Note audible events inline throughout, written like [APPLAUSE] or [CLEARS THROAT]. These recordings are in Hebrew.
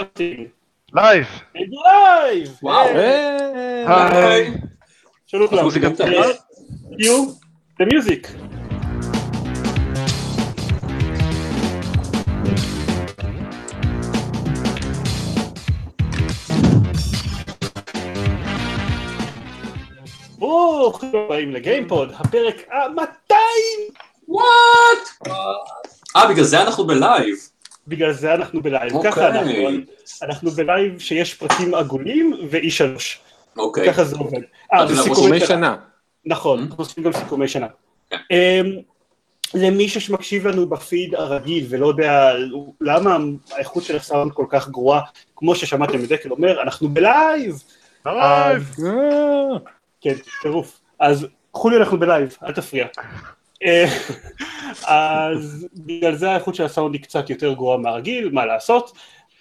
Live. Live! וואו. היי. שלום לכולם. אה, קטנה? Cue the music. ברוכים הבאים לגיימפוד, הפרק ה-200! What? אה, בגלל זה אנחנו בלייב. בגלל זה אנחנו בלייב, אוקיי. ככה אנחנו, אנחנו בלייב שיש פרקים עגולים ו-E3, אוקיי. ככה זה עובד. אה, זה סיכומי שנה. שנה. נכון, Mm-hmm. אנחנו עושים גם סיכומי שנה. כן. אמ, למי שמקשיב לנו בפיד הרגיל ולא יודע למה האיכות של הסאונד כל כך גרועה, כמו ששמעתם את דקל אומר, אנחנו בלייב! לייב. כן, טירוף. אז חולי אנחנו בלייב, אל תפריע. אה, אז בגלל זה האיכות של הסאונד היא קצת יותר גרועה מהרגיל, מה לעשות?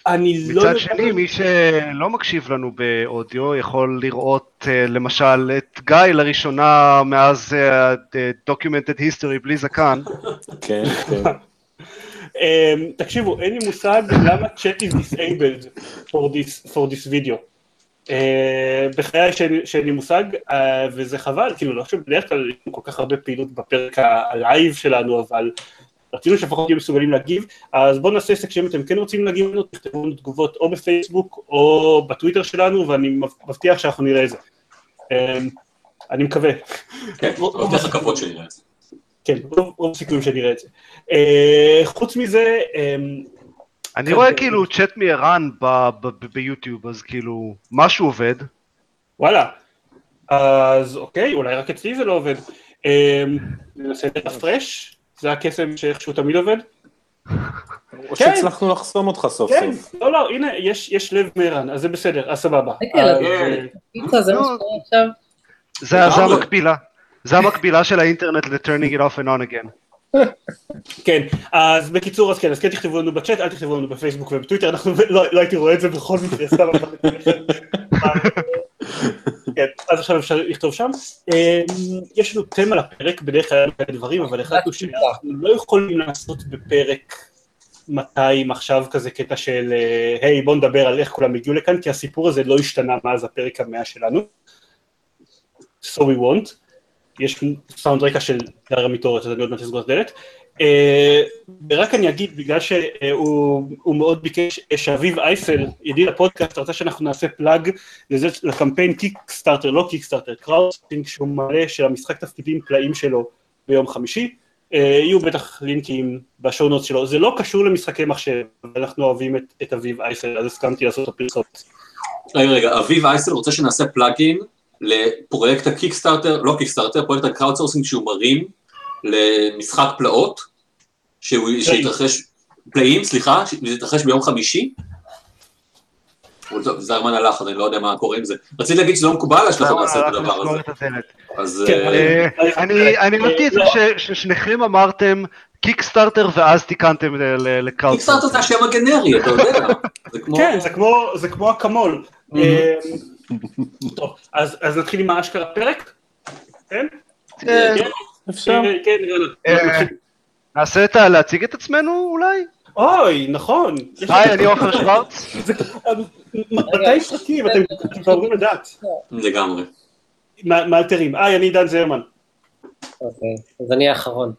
אני לא... מצד יודע- שני, מי שלא מקשיב לנו באודיו יכול לראות אה, למשל את גיא לראשונה מאז אה, Documented History בלי זקן. [LAUGHS] כן, כן. תקשיבו, אין לי מושג למה chat is disabled for this, for this video. אה, בחיי שאין לי מושג, אה, וזה חבל, כאילו, לא חושב, בדרך כלל יש כל כך הרבה פעילות בפרק הלייב שלנו, אבל רצינו שלפחות תהיו מסוגלים להגיב, אז בואו נעשה עסק שאם אתם כן רוצים להגיב לנו, תכתבו לנו תגובות או בפייסבוק או בטוויטר שלנו, ואני מבטיח שאנחנו נראה את זה. אמ, אני מקווה. כן, מבטיח הכבוד שנראה את זה. כן, רוב הסיכויים שנראה את זה. אה, חוץ מזה, אני כן, רואה כן. כאילו צ'אט מערן ב- ב- ב- ביוטיוב, אז כאילו, משהו עובד. וואלה, אז אוקיי, אולי רק אצלי זה לא עובד. אמ, ננסה את הפרש, זה הקסם שאיכשהו תמיד עובד. או כן. שהצלחנו לחסום אותך סוף כן, סוף. לא, לא, הנה, יש יש לב מערן, אז זה בסדר, אז סבבה. אה, זה לא. המקבילה. זה המקבילה של האינטרנט ל-turning it off and on again. כן, אז בקיצור, אז כן, אז כן תכתבו לנו בצ'אט, אל תכתבו לנו בפייסבוק ובטוויטר, אנחנו לא לא הייתי רואה את זה בכל מקרה, סתם. כן, אז עכשיו אפשר לכתוב שם. אמ, יש לנו תמה לפרק, בדרך כלל אין כאלה דברים, אבל החלטנו שאנחנו לא יכולים לעשות בפרק 200 עכשיו כזה קטע של אה, היי בוא נדבר על איך כולם הגיעו לכאן, כי הסיפור הזה לא השתנה מאז הפרק המאה שלנו. So we want. יש סאונד רקע של דרה מתעוררת, אז אני עוד מעט אסגור את הדלת. אה, ורק אני אגיד, בגלל שהוא הוא מאוד ביקש, אה, שאביב אייפל, ידיד הפודקאסט, רצה שאנחנו נעשה plug לזה, לקמפיין קיקסטארטר, לא קיקסטארטר, crowdfunding שהוא מעלה של המשחק תפקידים פלאים שלו ביום חמישי. אה, יהיו בטח לינקים ב show notes שלו, זה לא קשור למשחקי מחשב, אנחנו אוהבים את, את אביב אייפל, אז הסכמתי לעשות את הפרסומת. רגע, רגע, אביב אייסל רוצה שנעשה plugging לפרויקט הקיקסטארטר, לא קיקסטארטר, פרויקט ה crowdsourcing שהוא מרים למשחק פלאות, שהוא- שיתרחש, פלאים, סליחה, שיתרחש ביום חמישי. זרמן הלך, אז אני לא יודע מה קורה עם זה. רציתי להגיד שזה לא מקובל שאנחנו נעשה את הדבר הזה. אז כן, אה, אה, אני זה לא. ש- ששניכם אמרתם קיקסטארטר ואז תיקנתם ל crowd. קיקסטארטר זה השם הגנרי, אתה יודע. זה. כן, זה כמו, זה כמו אקמול. טוב, אז, אז נתחיל עם האשכרה פרק? כן? כן. כן, אפשר? כן, כן, יאללה. אה, נעשה את ה... להציג את עצמנו אולי? אוי, נכון. היי, אני עופר שוורץ. מתי פרקים? אתם כבר אמורים לדעת. לגמרי. מה- מאלתרים. היי, אני עידן זרמן. אוקיי, אז אני האחרון.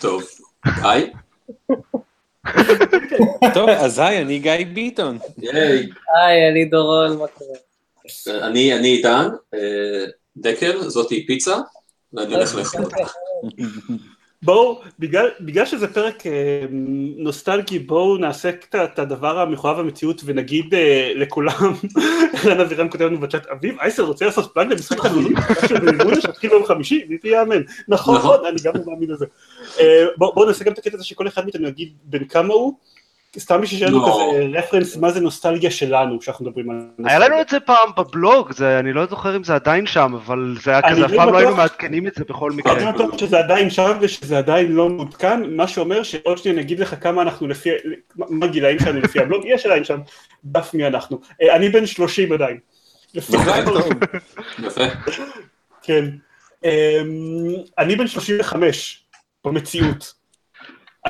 טוב. היי. טוב, אז היי, אני גיא ביטון. היי, אני דורון, מה קורה? אני אני עידן, אה, דקל, זאתי פיצה, ואני הולך לאכול. [LAUGHS] בואו, בגלל, בגלל שזה פרק אה, נוסטלגי, בואו נעשה את, הדבר המחויב המציאות ונגיד אה, לכולם, [LAUGHS] רן אבירם כותב לנו בצ'אט, אביב אייסר רוצה לעשות פלאג למשחק תחלולים של מימונה שהתחיל ביום חמישי, בלתי יאמן. נכון, נכון. אני גם לא מאמין לזה. אה, בואו בוא נעשה גם את הקטע הזה שכל אחד מאיתנו יגיד בן כמה הוא, סתם בשביל שיהיה לנו לא. כזה רפרנס מה זה נוסטלגיה שלנו כשאנחנו מדברים על היה לנו את זה פעם בבלוג, זה- אני לא זוכר אם זה עדיין שם, אבל זה היה אני כזה, אף די פעם לא היינו מעדכנים את זה בכל מקרה. אני בטוח שזה עדיין שם ושזה עדיין לא מעודכן, מה שאומר שעוד שניה נגיד לך כמה אנחנו לפי, מה הגילאים שלנו לפי הבלוג, יש עדיין שם דף מי אנחנו. אה, אני בן 30 עדיין. יפה. כן. אמ, אני בן 35 במציאות.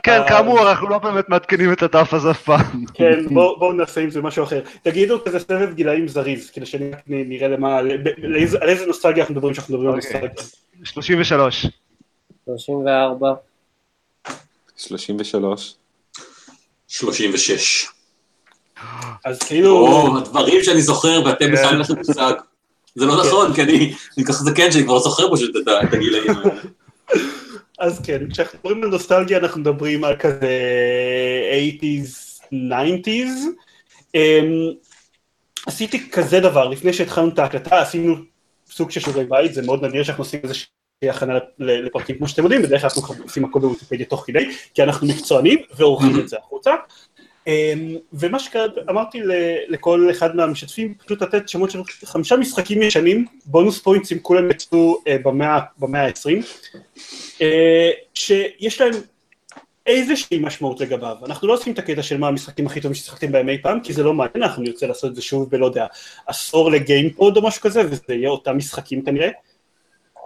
כן, אה, כאמור, אנחנו לא באמת מעדכנים את הדף הזה אף פעם. כן, בואו בוא נעשה עם זה משהו אחר. תגידו כזה סבב גילאים זריז, כדי שנראה למה, על איזה נוסטלגיה אנחנו מדברים כשאנחנו מדברים על. נוסטלגיה. 33. 34, 33. 36. אז כאילו, או, הדברים שאני זוכר ואתם בכלל אין לכם מושג. זה לא נכון, כי אני אני כל כך זקן שאני כבר זוכר פשוט את הגילאים האלה. [LAUGHS] אז כן, כשאנחנו מדברים על נוסטלגיה אנחנו מדברים על כזה 80's, 90's. אמ, עשיתי כזה דבר, לפני שהתחלנו את ההקלטה עשינו סוג של שיעורי בית, זה מאוד נדיר שאנחנו עושים איזה הכנה לפרקים כמו שאתם יודעים, בדרך כלל אנחנו עושים הכל בוויקיפדיה תוך כדי, כי אנחנו מקצוענים ועורכים את זה החוצה. אמ, ומה שקרה, אמרתי ל- לכל אחד מהמשתתפים, פשוט לתת שמות של חמישה משחקים ישנים, בונוס פוינטים כולם יצאו אה, במאה ה-20, אה, שיש להם איזושהי משמעות לגביו. אנחנו לא עושים את הקטע של מה המשחקים הכי טובים ששיחקתם בהם אי פעם, כי זה לא מעניין, אנחנו נרצה לעשות את זה שוב בלא יודע, עשור לגיימפוד או משהו כזה, וזה יהיה אותם משחקים כנראה.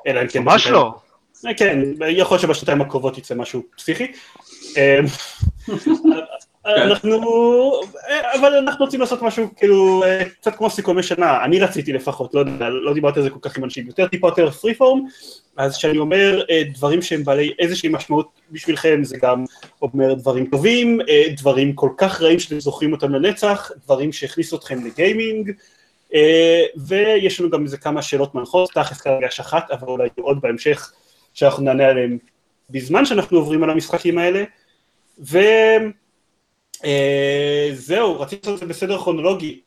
אלא אם כן... ממש לא. אה, כן, יכול להיות שבשנתיים הקרובות יצא משהו פסיכי. [LAUGHS] אה, אנחנו, אה, אבל אנחנו רוצים לעשות משהו כאילו אה, קצת כמו סיכומי שנה, אני רציתי לפחות, לא יודע, לא דיברתי על זה כל כך עם אנשים, יותר טיפה יותר פרי פורם, אז כשאני אומר אה, דברים שהם בעלי איזושהי משמעות בשבילכם, זה גם אומר דברים טובים, דברים כל כך רעים שאתם זוכרים אותם לנצח, דברים שהכניסו אתכם לגיימינג, ויש לנו גם איזה כמה שאלות מנחות, תכלס כרגע אחת, אבל אולי עוד בהמשך, שאנחנו נענה עליהן בזמן שאנחנו עוברים על המשחקים האלה, ו... אה, זהו, רציתי לעשות את זה בסדר כרונולוגי,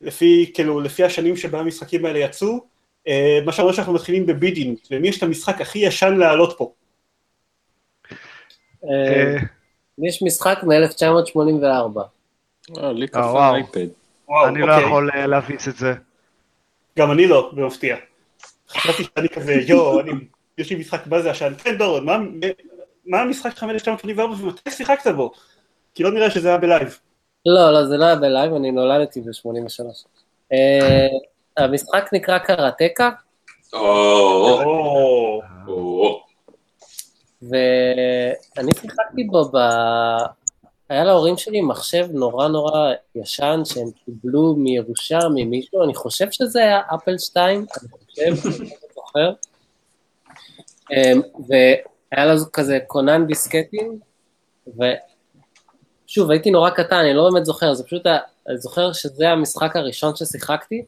לפי, כאילו, לפי השנים שבה המשחקים האלה יצאו, אה, מה שאומר שאנחנו מתחילים בבידינג, למי יש את המשחק הכי ישן לעלות פה? אה, יש משחק מ-1984. אה, לי קפה וואו. אייפד. אני לא אוקיי. יכול אה, להביס את זה. גם אני לא, במפתיע. חשבתי שאני כזה, יואו, אני, יש לי משחק מה זה ישן, כן דורון, מה, מה המשחק שלך מ-1984 ומתי שיחקת בו? כי לא נראה שזה היה בלייב. לא, לא, זה לא היה בלייב, אני נולדתי ב-83. המשחק נקרא קראטקה, ואני שיחקתי בו ב... היה להורים שלי מחשב נורא נורא ישן שהם קיבלו מירושה ממישהו, אני חושב שזה היה אפל 2, אני חושב, אני לא זוכר. אמ, והיה לו כזה קונן דיסקטים, ושוב, הייתי נורא קטן, אני לא באמת זוכר, זה פשוט, אני זוכר שזה המשחק הראשון ששיחקתי,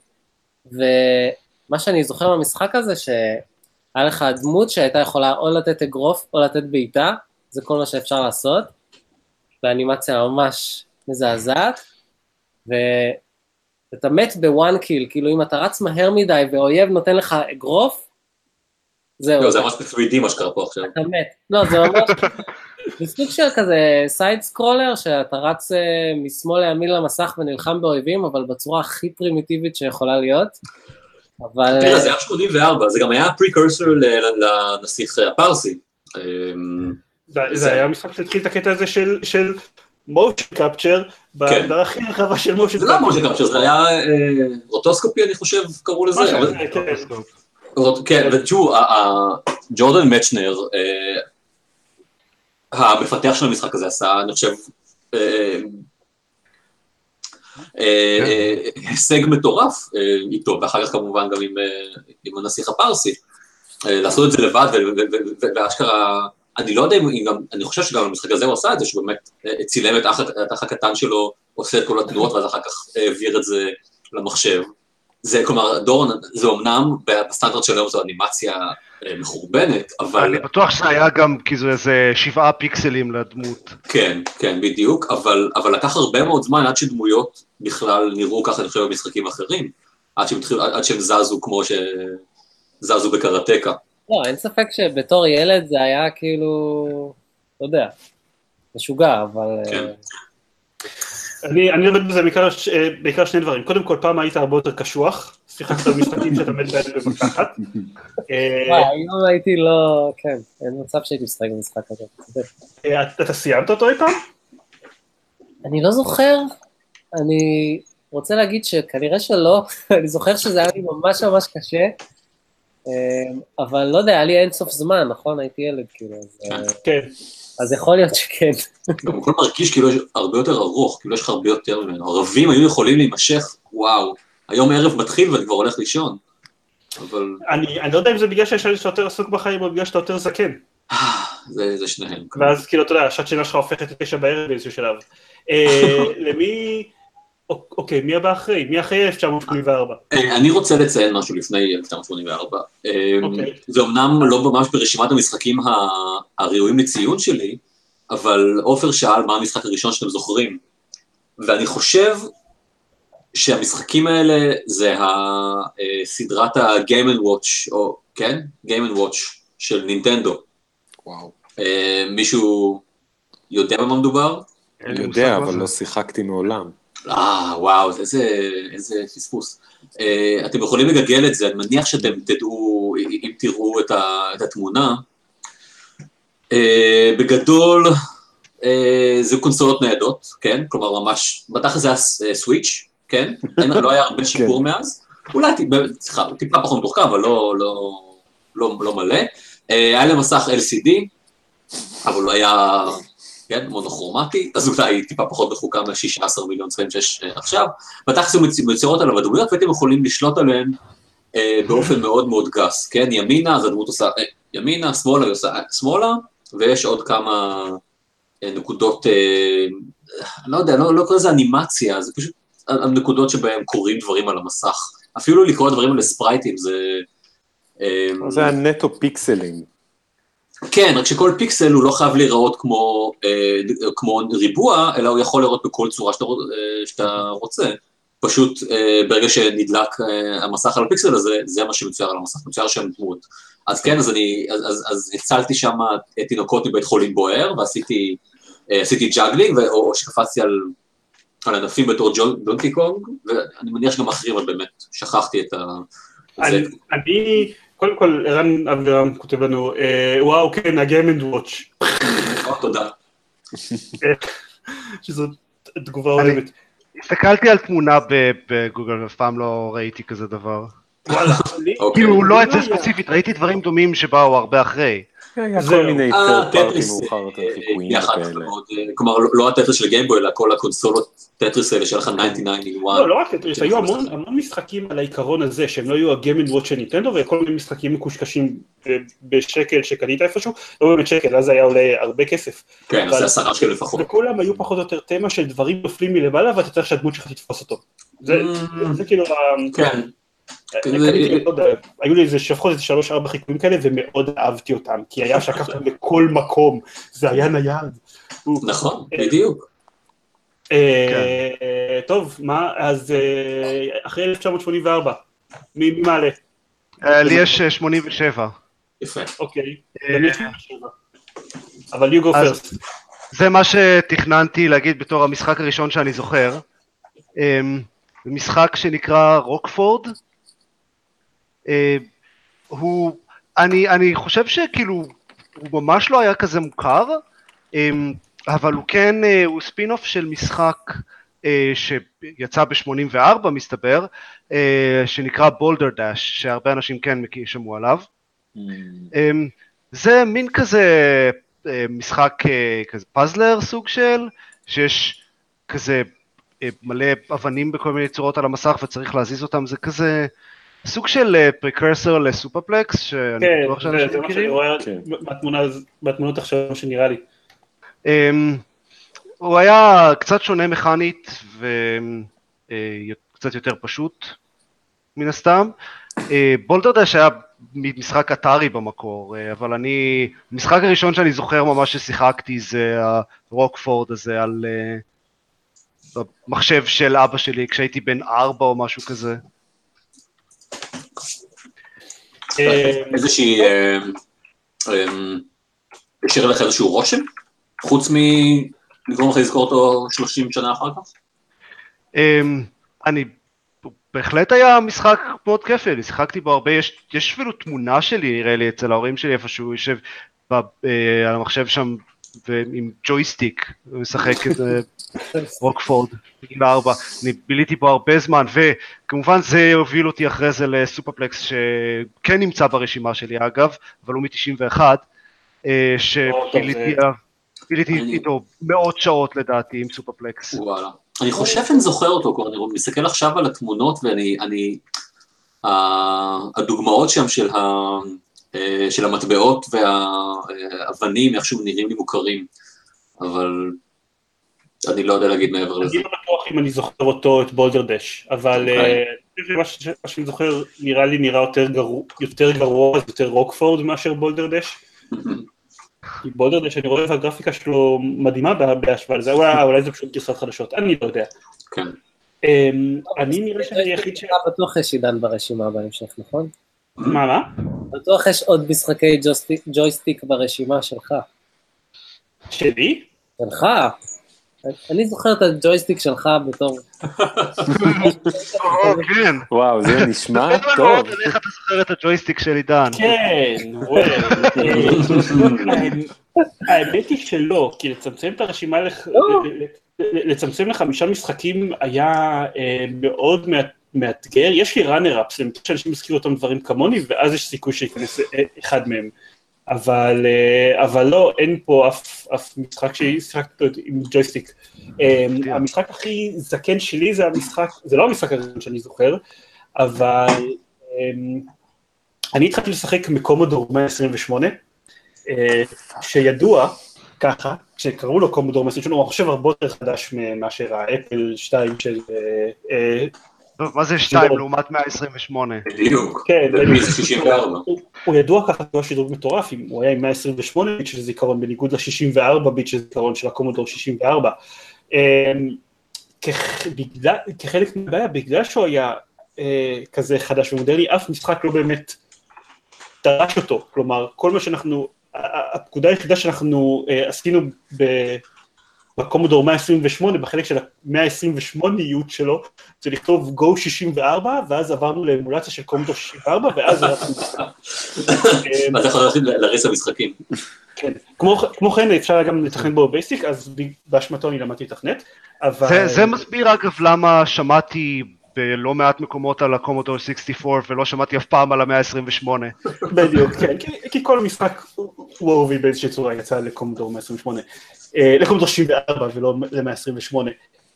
ומה שאני זוכר מהמשחק הזה, שהיה לך דמות שהייתה יכולה או לתת אגרוף או לתת בעיטה, זה כל מה שאפשר לעשות, באנימציה ממש מזעזעת, ואתה מת בוואן קיל, כאילו אם אתה רץ מהר מדי ואויב נותן לך אגרוף, זהו, לא, זה ממש ב-3D מה שקרה פה עכשיו. אתה מת. לא, זה ממש... [LAUGHS] זה סוג של כזה side scroller, שאתה רץ אה, משמאל לימין למסך ונלחם באויבים, אבל בצורה הכי פרימיטיבית שיכולה להיות. אבל... תראה, אה, זה היה 84, זה גם היה precursor לנסיך הפרסי. אמ, זה, זה היה משחק שהתחיל את הקטע הזה של, של motion capture, בהגדרה הכי רחבה של motion זה לא. motion capture, זה היה אה, רוטוסקופי אני חושב קראו לזה. כן. כן, ותשמעו, ה- ג'ורדן מצ'נר, אה, המפתח של המשחק הזה עשה, אני חושב, אה, אה, אה, הישג מטורף איתו, ואחר כך כמובן גם עם, הנסיך הפרסי. לעשות את זה לבד, ואשכרה, אני לא יודע אם גם, אני חושב שגם במשחק הזה הוא עשה את זה, שהוא באמת צילם את האח הקטן שלו, עושה את כל התנועות, ואז אחר כך העביר את זה למחשב. זה, כלומר, דורון, זה אמנם בסטנדרט של היום זו אנימציה אה, מחורבנת, אבל אני בטוח שזה היה גם כאילו איזה שבעה פיקסלים לדמות. כן, כן, בדיוק, אבל, אבל לקח הרבה מאוד זמן עד שדמויות בכלל נראו ככה, אני חושב, במשחקים אחרים, עד שהם, עד שהם זזו כמו שזזו בקראטקה. לא, אין ספק שבתור ילד זה היה כאילו, לא יודע, משוגע, אבל... אה, כן. אני, אני לומד בזה בעיקר, ש- אה, בעיקר שני דברים. קודם כל, פעם היית הרבה יותר קשוח, שיחקת במשחקים שאתה מת בהם במקחת. אה, וואי, היום הייתי לא... כן, אין מצב שהייתי משחק במשחק הזה. אתה. אה, אתה- סיימת אותו אי פעם? אני לא זוכר, אני רוצה להגיד שכנראה שלא, [LAUGHS] אני זוכר שזה היה לי ממש ממש קשה, אבל לא יודע, היה לי אינסוף זמן, נכון? הייתי ילד, כאילו, אה, כן. אז יכול להיות שכן. גם הכל מרגיש כאילו יש הרבה יותר ארוך, כאילו יש לך הרבה יותר ממנו. ערבים היו יכולים להימשך, וואו. היום ערב מתחיל ואני כבר הולך לישון. אבל אני אני לא יודע אם זה בגלל שיש שאתה יותר עסוק בחיים או בגלל שאתה יותר זקן. אה, זה זה שניהם. ואז כאילו, אתה יודע, השעת שינה שלך הופכת לתשע בערב באיזשהו שלב. אה, [LAUGHS] למי... אוק- אוקיי, מי הבא אחרי? מי אחרי 1984? אה, אני רוצה לציין משהו לפני 1984. אה, אוקיי. זה אמנם לא ממש ברשימת המשחקים הראויים לציון שלי, אבל עופר שאל מה המשחק הראשון שאתם זוכרים. ואני חושב שהמשחקים האלה זה ה- אה, סדרת ה-Game and Watch, או כן? Game and Watch של נינטנדו. וואו. אה, מישהו יודע במה מדובר? אני יודע, אבל. לא שיחקתי מעולם. אה, וואו, איזה, איזה פספוס. Uh, אתם יכולים לגגל את זה, אני מניח שאתם תדעו, אם תראו את, ה, את התמונה. Uh, בגדול, uh, זה קונסולות ניידות, כן? כלומר, ממש, בתכל'ס זה ס- אה, כן? אין, לא היה הרבה [LAUGHS] שיפור מאז. אולי, סליחה, טיפה פחות מתוחכם, אבל לא, לא, לא, לא מלא. Uh, היה להם מסך LCD, אבל הוא היה, כן, מונוכרומטי, אז אולי טיפה פחות מחוקה מה-16 מיליון צבעים שיש אה, עכשיו. בתכלס הוא מצ- מציירות עליו הדמויות, והייתם יכולים לשלוט עליהן אה, באופן מאוד מאוד גס, כן? ימינה, אז הדמות עושה אה, ימינה, שמאלה, היא עושה אה, שמאלה, ויש עוד כמה אה, נקודות, אני לא יודע, לא, לא קורא לזה אנימציה, זה פשוט הנקודות שבהן קורים דברים על המסך. אפילו לקרוא דברים על ספרייטים זה... זה היה נטו פיקסלים. כן, רק שכל פיקסל הוא לא חייב להיראות כמו, אה, כמו ריבוע, אלא הוא יכול להיראות בכל צורה שאתה, אה, שאתה רוצה. פשוט אה, ברגע שנדלק אה, המסך על הפיקסל הזה, זה מה שמצויר על המסך, מצויר שם דמות. אז כן, אז אני, אז, אז, אז הצלתי שם תינוקות מבית חולים בוער, ועשיתי אה, עשיתי juggling, ו- או, או שקפצתי על, על ענפים בתור דונקי קונג, ואני מניח שגם אחרים, אבל באמת, שכחתי את ה... אני, אני, קודם כל, ערן אבירם כותב לנו, אה, וואו, כן, ה Game and Watch, תודה. [LAUGHS] שזו תגובה הולמת. הסתכלתי על תמונה בגוגל ואף פעם לא ראיתי כזה דבר. וואלה. כאילו, לא את זה. ספציפית, ראיתי דברים דומים שבאו הרבה אחרי. היה זהו. כל מיני אה, party טטריס, מאוחר אה, יותר, אה, חיקויים אה, כלומר, לא- לא הטטריס של גיימבוי, אלא כל הקונסולות טטריס האלה של לך 99 לא, לא רק טטריס, היו המון משחקים על העיקרון הזה, שהם לא היו ה Game and Watch של ניטנדו, וכל מיני משחקים מקושקשים אה, בשקל שקנית איפשהו, לא באמת שקל, אז זה היה עולה הרבה כסף. כן, זה עשרה שקל לפחות. וכולם היו פחות או יותר תמה של דברים נופלים מלמעלה, ואתה צריך שהדמות שלך תתפוס אותו. זה Mm. זה כאילו, כן, לא יודע, היו לי איזה לפחות איזה שלוש ארבע חיקויים כאלה ומאוד אהבתי אותם, כי היה שלקחת אותם לכל מקום, זה היה נייד. נכון, בדיוק. אה, טוב, מה, אז אה, אחרי 1984, מי מי מעלה? אה, לי יש אה, 87. יפה. אוקיי, אה, גם יש לי שבע. אבל you go first. זה מה שתכננתי להגיד בתור המשחק הראשון שאני זוכר. אמ, זה משחק שנקרא רוקפורד. אה, הוא, אני, אני חושב שכאילו, הוא ממש לא היה כזה מוכר, אמ, אבל הוא כן, אה, הוא ספין-אוף של משחק אה, שיצא ב-84 מסתבר, אה, שנקרא בולדר דאש, שהרבה אנשים כן שמעו עליו. אמ, זה מין כזה אה, משחק אה, כזה פאזלר סוג של, שיש כזה אה, מלא אבנים בכל מיני צורות על המסך וצריך להזיז אותם, זה כזה סוג של פריקרסור לסופרפלקס, שאני כן, בטוח שאנשים זה מה שאני מכירים. רואה כן. מהתמונות עכשיו שנראה לי. אמ, הוא היה קצת שונה מכנית וקצת יותר פשוט מן הסתם. אה, בולדרדש היה משחק אתרי במקור, אה, אבל אני, המשחק הראשון שאני זוכר ממש ששיחקתי זה הרוקפורד הזה על אה, במחשב של אבא שלי כשהייתי בן ארבע או משהו כזה. אה, איזושהי... אה, אה, השאיר לך איזשהו רושם? חוץ מלגרום לך לזכור אותו 30 שנה אחר כך? אמ, אני, בהחלט היה משחק מאוד כיפי, אני שיחקתי בו הרבה, יש, יש אפילו תמונה שלי נראה לי אצל ההורים שלי איפשהו, יושב ב, אה, על המחשב שם ועם ג'ויסטיק, משחק את רוקפורד, בגיל ארבע, אני ביליתי פה הרבה זמן, וכמובן זה הוביל אותי אחרי זה לסופרפלקס שכן נמצא ברשימה שלי אגב, אבל הוא מ-91, אה, שביליתי ביליתי אני- איתו מאות שעות לדעתי עם סופרפלקס. וואלה. אני חושב שאני זוכר אותו כבר, אני מסתכל עכשיו על התמונות ואני, הדוגמאות שם של, ה, של המטבעות והאבנים, איכשהו נראים לי מוכרים, אבל אני לא יודע להגיד מעבר לזה. אני לא בטוח אם אני זוכר אותו, את בולדר דש, אבל אוקיי. אה, מה שאני זוכר נראה לי נראה יותר גרוע, יותר רוקפורד מאשר בולדר דש. [LAUGHS] כי בולדר דש, אני רואה והגרפיקה שלו מדהימה בה- בהשוואה לזה, וואו, אולי זה פשוט גרסות חדשות, אני לא יודע. כן. אמ, אני נראה שאני היחיד ש... בטוח יש עידן ברשימה בהמשך, נכון? מה, מה? בטוח יש עוד משחקי ג'ויסטיק- ברשימה שלך. שלי? שלך? אני זוכר את הג'ויסטיק שלך בתור... [LAUGHS] [LAUGHS] כן, וואו, זה נשמע [LAUGHS] טוב. איך אתה זוכר את הג'ויסטיק של עידן. כן. האמת היא שלא, כי לצמצם את הרשימה, לא. לצמצם לחמישה משחקים היה אה, מאוד מא- מאתגר, יש לי ראנר-אפס, אני חושב שאנשים יזכירו אותם דברים כמוני, ואז יש סיכוי שייכנס אה, אחד מהם. אבל, אה, אבל לא, אין פה אף, אף משחק ששיחקתי אותו עם ג'ויסטיק. אה. המשחק הכי זקן שלי זה המשחק, זה לא המשחק הראשון שאני זוכר, אבל אה, אני התחלתי לשחק מקומודור 128, אה, שידוע ככה, שקראו לו קומודור 128, הוא חושב הרבה יותר חדש מאשר האפל 2 של... טוב, מה זה 2 לא. לעומת 128? בדיוק. כן, ומי זה 64? הוא- ידוע ככה, הוא היה שדרוג מטורף, אם הוא היה עם 128 ביט של זיכרון, בניגוד ל-64 ביט של זיכרון של הקומודור 64. אמ, כחלק מהבעיה, בגלל שהוא היה אה, כזה חדש ומודרני, אף משחק לא באמת דרש אותו, כלומר, כל מה שאנחנו, הפקודה היחידה שאנחנו אה, עשינו בקומודור 128, בחלק של ה-128יות שלו, זה לכתוב Go 64, ואז עברנו לאמולציה של קומודור 64, ואז [LAUGHS] ואתה יכול ללכת להריץ המשחקים. כן. כמו, כן אפשר גם לתכנת בו בייסיק, אז באשמתו אני למדתי לתכנת, אבל... זה, זה מסביר אגב למה שמעתי בלא מעט מקומות על הקומודור 64 ולא שמעתי אף פעם על ה-128. [LAUGHS] בדיוק, כן, כי, כי כל משחק הוא אהובי באיזושהי צורה יצא לקומודור 128, אה, לקומודור 64 ולא ל-128.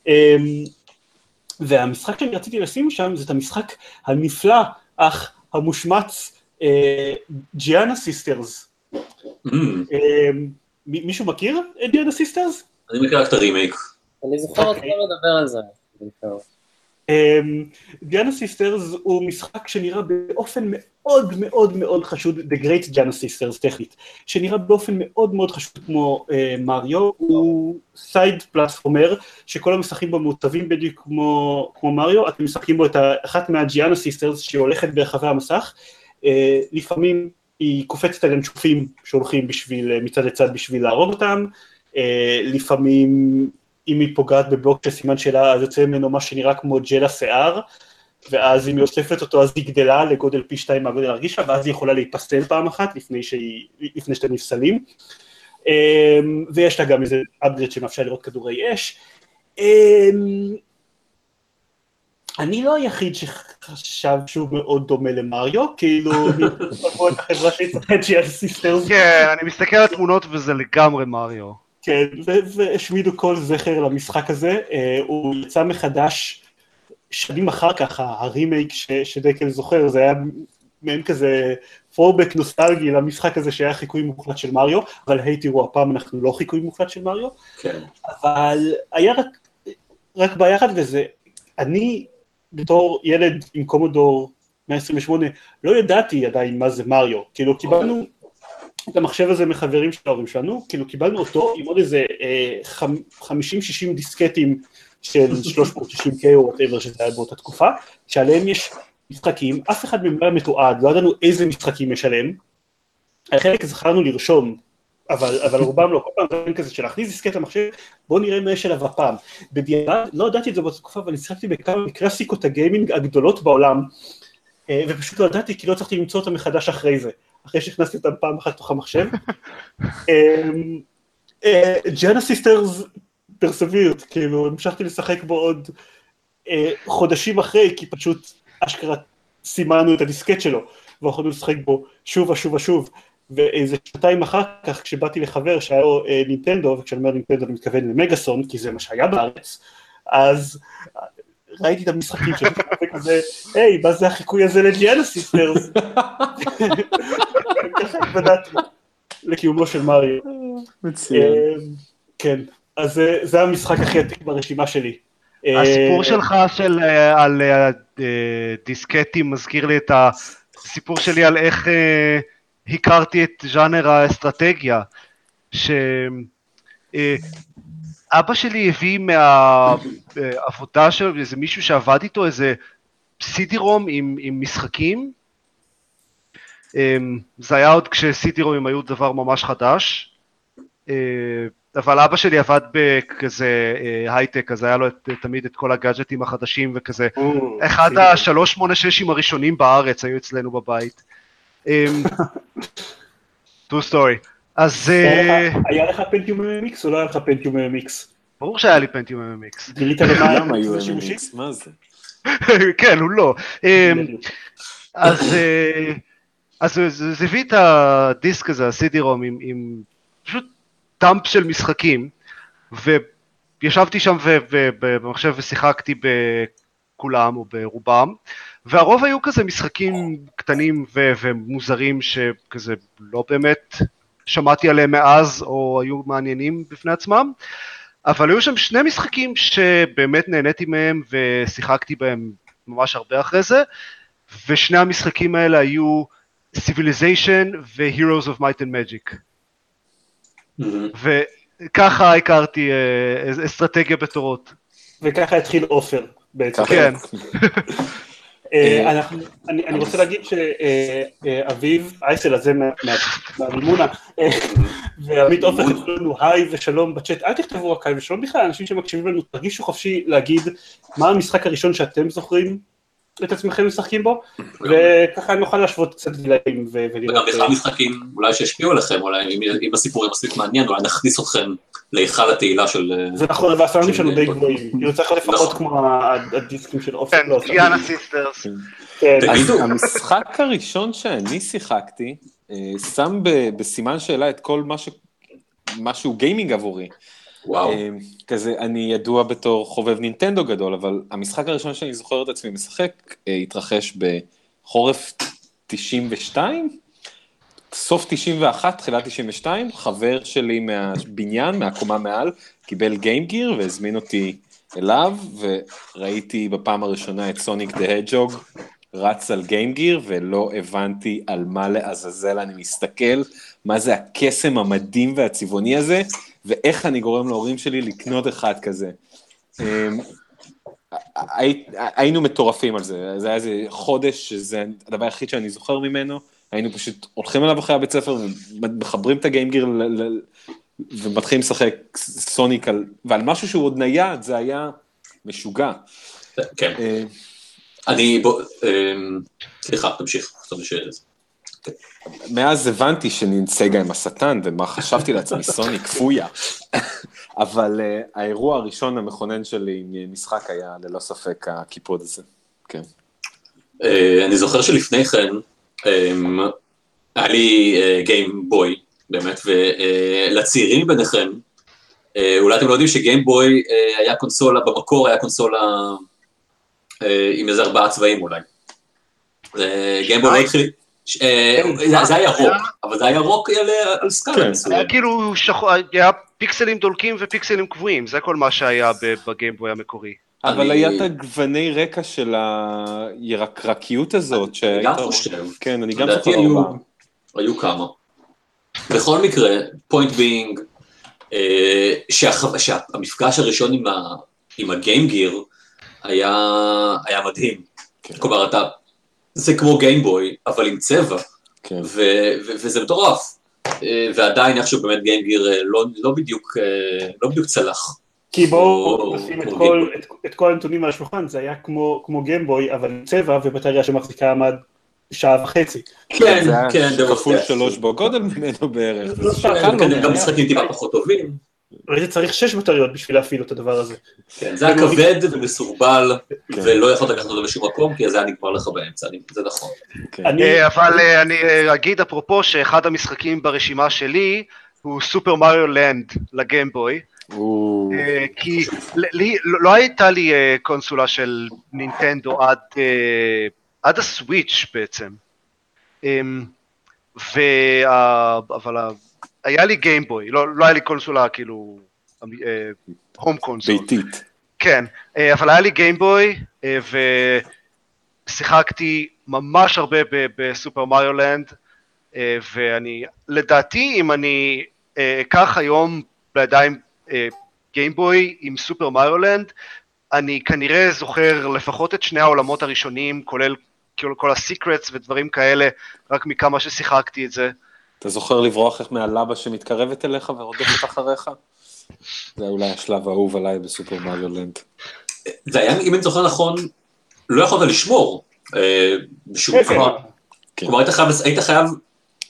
אה, והמשחק שאני רציתי לשים שם זה את המשחק הנפלא אך המושמץ Giana Sisters. אמ, מי- מישהו מכיר את Giana Sisters? אני מכיר רק את הרימייק. אני זוכר אותך אוקיי. מדבר על זה. בעיקר. Giana Sisters הוא משחק שנראה באופן מאוד מאוד מאוד חשוד, The Great Giana Sisters טכנית, שנראה באופן מאוד מאוד חשוד כמו אה, מריו, הוא side platformer, שכל המשחקים בו מעוצבים בדיוק כמו, מריו, אתם משחקים בו את אחת מה Giana Sisters שהיא הולכת ברחבי המסך, אה, לפעמים היא קופצת על ינשופים שהולכים בשביל, אה, מצד לצד בשביל להרוג אותם, לפעמים אם היא פוגעת בבלוק של סימן שאלה, אז יוצא ממנו מה שנראה כמו ג'ל השיער, ואז אם היא אוספת אותו אז היא גדלה לגודל פי שתיים מהגודל הרגיל שלה, ואז היא יכולה להיפסל פעם אחת לפני, שהיא, לפני שאתם נפסלים. אמ, ויש לה גם איזה upgrade שמאפשר לירות כדורי אש. אמ, אני לא היחיד שחשב שהוא מאוד דומה למריו, כאילו, [LAUGHS] החברה שהצטרפת שהיא הסיסטרס, כן, אני מסתכל על התמונות וזה לגמרי מריו. כן, והשמידו כל זכר למשחק הזה, אה, הוא יצא מחדש שנים אחר כך, הרימייק ש- שדקל זוכר, זה היה מעין כזה פורבק נוסטלגי למשחק הזה שהיה חיקוי מוחלט של מריו, אבל היי תראו, הפעם אנחנו לא חיקוי מוחלט של מריו, כן. אבל היה רק, רק בעיה אחת וזה, אני בתור ילד עם קומודור 128 לא ידעתי עדיין מה זה מריו, כאילו קיבלנו את המחשב הזה מחברים של ההורים שלנו, כאילו קיבלנו אותו עם עוד איזה אה, חמ- 50-60 דיסקטים של 360K או whatever שזה היה באותה תקופה, שעליהם יש משחקים, אף אחד מהם לא היה מתועד, לא ידענו איזה משחקים יש עליהם, על חלק זכרנו לרשום, אבל, אבל רובם לא, כל פעם זה כזה של להכניס דיסקט למחשב, בואו נראה מה יש עליו הפעם. בדיעבד, לא ידעתי את זה באותה תקופה, אבל אני שיחקתי בכמה מקלאסיקות הגיימינג הגדולות בעולם, אה, ופשוט לא ידעתי כי לא הצלחתי למצוא אותם מחדש אחרי זה, אחרי שהכנסתי אותם פעם אחת לתוך המחשב. Giana Sisters פרסבירט, כאילו המשכתי לשחק בו עוד אה, חודשים אחרי, כי פשוט אשכרה סימנו את הדיסקט שלו, ויכולנו לשחק בו שוב ושוב ושוב, ואיזה שנתיים אחר כך כשבאתי לחבר שהיה לו אה, נינטנדו, וכשאני אומר נינטנדו אני מתכוון למגאסון, כי זה מה שהיה בארץ, אז ראיתי את המשחקים שלו, וכזה, היי, מה זה החיקוי הזה ל Giana Sisters? ככה התוודעתי לקיומו של מריו. מצוין. אה, כן, אז זה- זה המשחק הכי עתיק ברשימה שלי. הסיפור אה, שלך של אה, על אה, אה, דיסקטים מזכיר לי את הסיפור שלי על איך אה, הכרתי את ז'אנר האסטרטגיה, שאבא שלי הביא מהעבודה שלו, איזה מישהו שעבד איתו, איזה סידי-רום עם, עם משחקים. אה, זה היה עוד כשסידי-רומים היו דבר ממש חדש. אה, אבל אבא שלי עבד בכזה אה, הייטק, אז היה לו את, תמיד את כל הגאדג'טים החדשים וכזה. אחד השלוש שמונה ששים הראשונים בארץ היו אצלנו בבית. אמ, [LAUGHS] true story. אז אה, היה לך- לך פנטיום MMX או לא היה לך פנטיום MMX? ברור שהיה לי פנטיום MMX. גילית למה כולם היו? MMX, מה זה? [LAUGHS] כן, הוא לא. אמ, אז, אה, אז זה- הביא את הדיסק הזה, ה-CD-ROM, עם, עם פשוט טאמפ של משחקים, וישבתי שם ו- ו- במחשב ושיחקתי בכולם או ברובם, והרוב היו כזה משחקים קטנים ו- ומוזרים שכזה לא באמת שמעתי עליהם מאז או היו מעניינים בפני עצמם, אבל היו שם שני משחקים שבאמת נהניתי מהם ושיחקתי בהם ממש הרבה אחרי זה, ושני המשחקים האלה היו Civilization ו-Heroes of Might and Magic. מהמם. וככה הכרתי אה, אסטרטגיה בתורות. וככה התחיל עופר בעצם. ככה- כן. [LAUGHS] אה, אה, אני רוצה להגיד שאביב אייסל הזה מה- מה- מהמימונה, אה, ועמית עופר כתבו לנו היי ושלום בצ'אט, אל תכתבו רק היי ושלום בכלל, אנשים שמקשיבים לנו, תרגישו חופשי להגיד מה המשחק הראשון שאתם זוכרים את עצמכם משחקים בו, וככה נוכל להשוות קצת גילאים ו- וגם ולראות. בכלל משחקים אולי שהשפיעו עליכם, אולי אם- הסיפור יהיה מספיק מעניין, אולי נכניס אתכם להיכל התהילה של... אה, זה נכון, והסאונדים שלנו די של- גבוהים, [LAUGHS] כאילו צריך לפחות נכון. כמו הדיסקים של עופר, כן, לא, Giana Sisters. כן. אז תגידו. המשחק הראשון שאני שיחקתי, אה, שם ב- בסימן שאלה את כל מה ש... משהו גיימינג עבורי. וואו. אה, כזה, אני ידוע בתור חובב נינטנדו גדול, אבל המשחק הראשון שאני זוכר את עצמי משחק אה, התרחש בחורף 92, סוף 91, תחילת 92, חבר שלי מהבניין, מהקומה מעל, קיבל גיימגיר והזמין אותי אליו, וראיתי בפעם הראשונה את סוניק דה הג'וג רץ על גיימגיר, ולא הבנתי על מה לעזאזל אני מסתכל, מה זה הקסם המדהים והצבעוני הזה, ואיך אני גורם להורים שלי לקנות אחד כזה. אמ, הי- היינו מטורפים על זה, זה היה איזה חודש, שזה הדבר היחיד שאני זוכר ממנו, היינו פשוט הולכים אליו אחרי הבית ספר ומחברים את הגיימגיר ומתחילים לשחק סוניק על, ועל משהו שהוא עוד נייד, זה היה משוגע. כן. אה, אני... בוא... אמ, סליחה, תמשיך. מאז הבנתי שננסגה עם השטן, ומה חשבתי לעצמי, סוניק, פויה. אבל uh, האירוע הראשון המכונן שלי עם משחק היה ללא ספק הקיפוד הזה. כן. אה, אני זוכר שלפני כן, אמ, היה לי גיימבוי, באמת, ולצעירים מביניכם, אה, אולי אתם לא יודעים שגיימבוי אה, היה קונסולה, במקור היה קונסולה אה, עם איזה ארבעה צבעים אולי. אה, גיימבוי לא התחיל... אה, זה- זה היה ירוק, אבל זה היה ירוק על- על סקאלה כן. מסוים. היה כאילו שחור, היה פיקסלים דולקים ופיקסלים קבועים, זה כל מה שהיה בגיימבוי המקורי. אבל אני- היה את הגווני רקע של הירקרקיות הזאת, שהיית... גם רואה- חושב. כן, אני גם זוכר היו- ארבעה. היו כמה. בכל מקרה, point being, שהמפגש הראשון עם הגיימגיר היה היה מדהים. כן. כלומר, אתה, זה כמו גיימבוי, אבל עם צבע, כן. ו- ו- וזה מטורף. אה, ועדיין איכשהו באמת גיימגיר אה, לא- לא בדיוק אה, לא בדיוק צלח. כי בואו או- נשים את כל-. את- את כל הנתונים על השולחן, זה היה כמו כמו גיימבוי, אבל עם צבע ובטריה שמחזיקה עמד שעה וחצי. כן, זה כן, דרך כפול. שלוש בגודל ממנו בערך. לא זה. כנראה גם משחקים טיפה פחות טובים. הייתי צריך שש בטריות בשביל להפעיל את הדבר הזה. כן, זה היה כבד ומסורבל, כן. ולא יכולת לקחת אותו לשום מקום, כי זה היה נגמר לך באמצע, זה נכון. כן. אני, אה, אבל אה, אני אה, אגיד אפרופו שאחד המשחקים ברשימה שלי הוא סופר מריו לנד לגיימבוי. כי לי, לא לא הייתה לי קונסולה של נינטנדו עד, עד הסוויץ' בעצם. אמ, וה, אבל היה לי גיימבוי, לא, לא היה לי קונסולה כאילו, home console. ביתית. כן, אה, אבל היה לי גיימבוי, אה, ושיחקתי ממש הרבה ב Super Mario Land, אה, ואני, לדעתי, אם אני אה, אקח היום בידיים אה, גיימבוי עם Super Mario Land, אני כנראה זוכר לפחות את שני העולמות הראשונים, כולל כל הסיקרטס ודברים כאלה, רק מכמה ששיחקתי את זה. אתה זוכר לברוח איך מהלבה שמתקרבת אליך ורודפת אחריך? זה אולי השלב האהוב עליי בסופר מריו לנד. זה היה, אם אני זוכר נכון, לא יכולת לשמור אה, בשום צורה. כן. כלומר, היית חייב, היית חייב,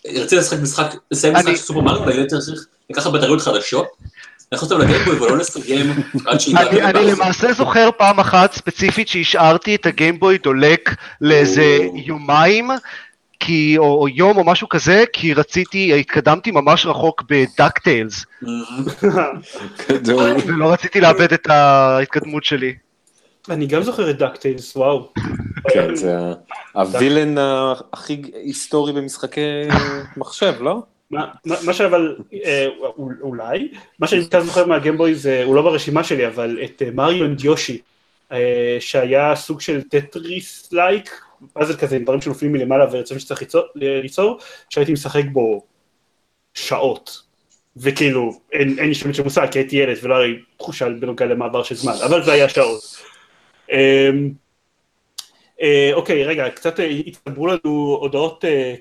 רצית לשחק משחק, לסיים משחק סופר מריו, והיית צריך לקחת בטריות חדשות, להכניס אותם לגיימבוי ולא לסיים עד שהגעת אני, אני לבאס. למעשה זוכר פעם אחת ספציפית שהשארתי את הגיימבוי דולק לאיזה. יומיים, כי, או, או יום או משהו כזה, כי רציתי, התקדמתי ממש רחוק בדאקטיילס, [LAUGHS] גדול. ולא רציתי לאבד את ההתקדמות שלי. אני גם זוכר את דאקטיילס, וואו. כן, זה הווילן הכי היסטורי במשחקי מחשב, לא? מה, שאבל, אה, אול- אולי, מה שאני כן זוכר מהגיימבוי זה, הוא לא ברשימה שלי, אבל את אה, Mario and Yoshi, אה, שהיה סוג של טטריס like, פאזל כזה עם דברים שנופלים מלמעלה ורצון שצריך ליצור, ליצור, שהייתי משחק בו שעות. וכאילו, אין, לי של מושג, כי הייתי ילד ולא היה לי תחושה בנוגע למעבר של זמן, אבל זה היה שעות. אמ, אה, אוקיי, רגע, קצת אה, הצטברו לנו הודעות, אה,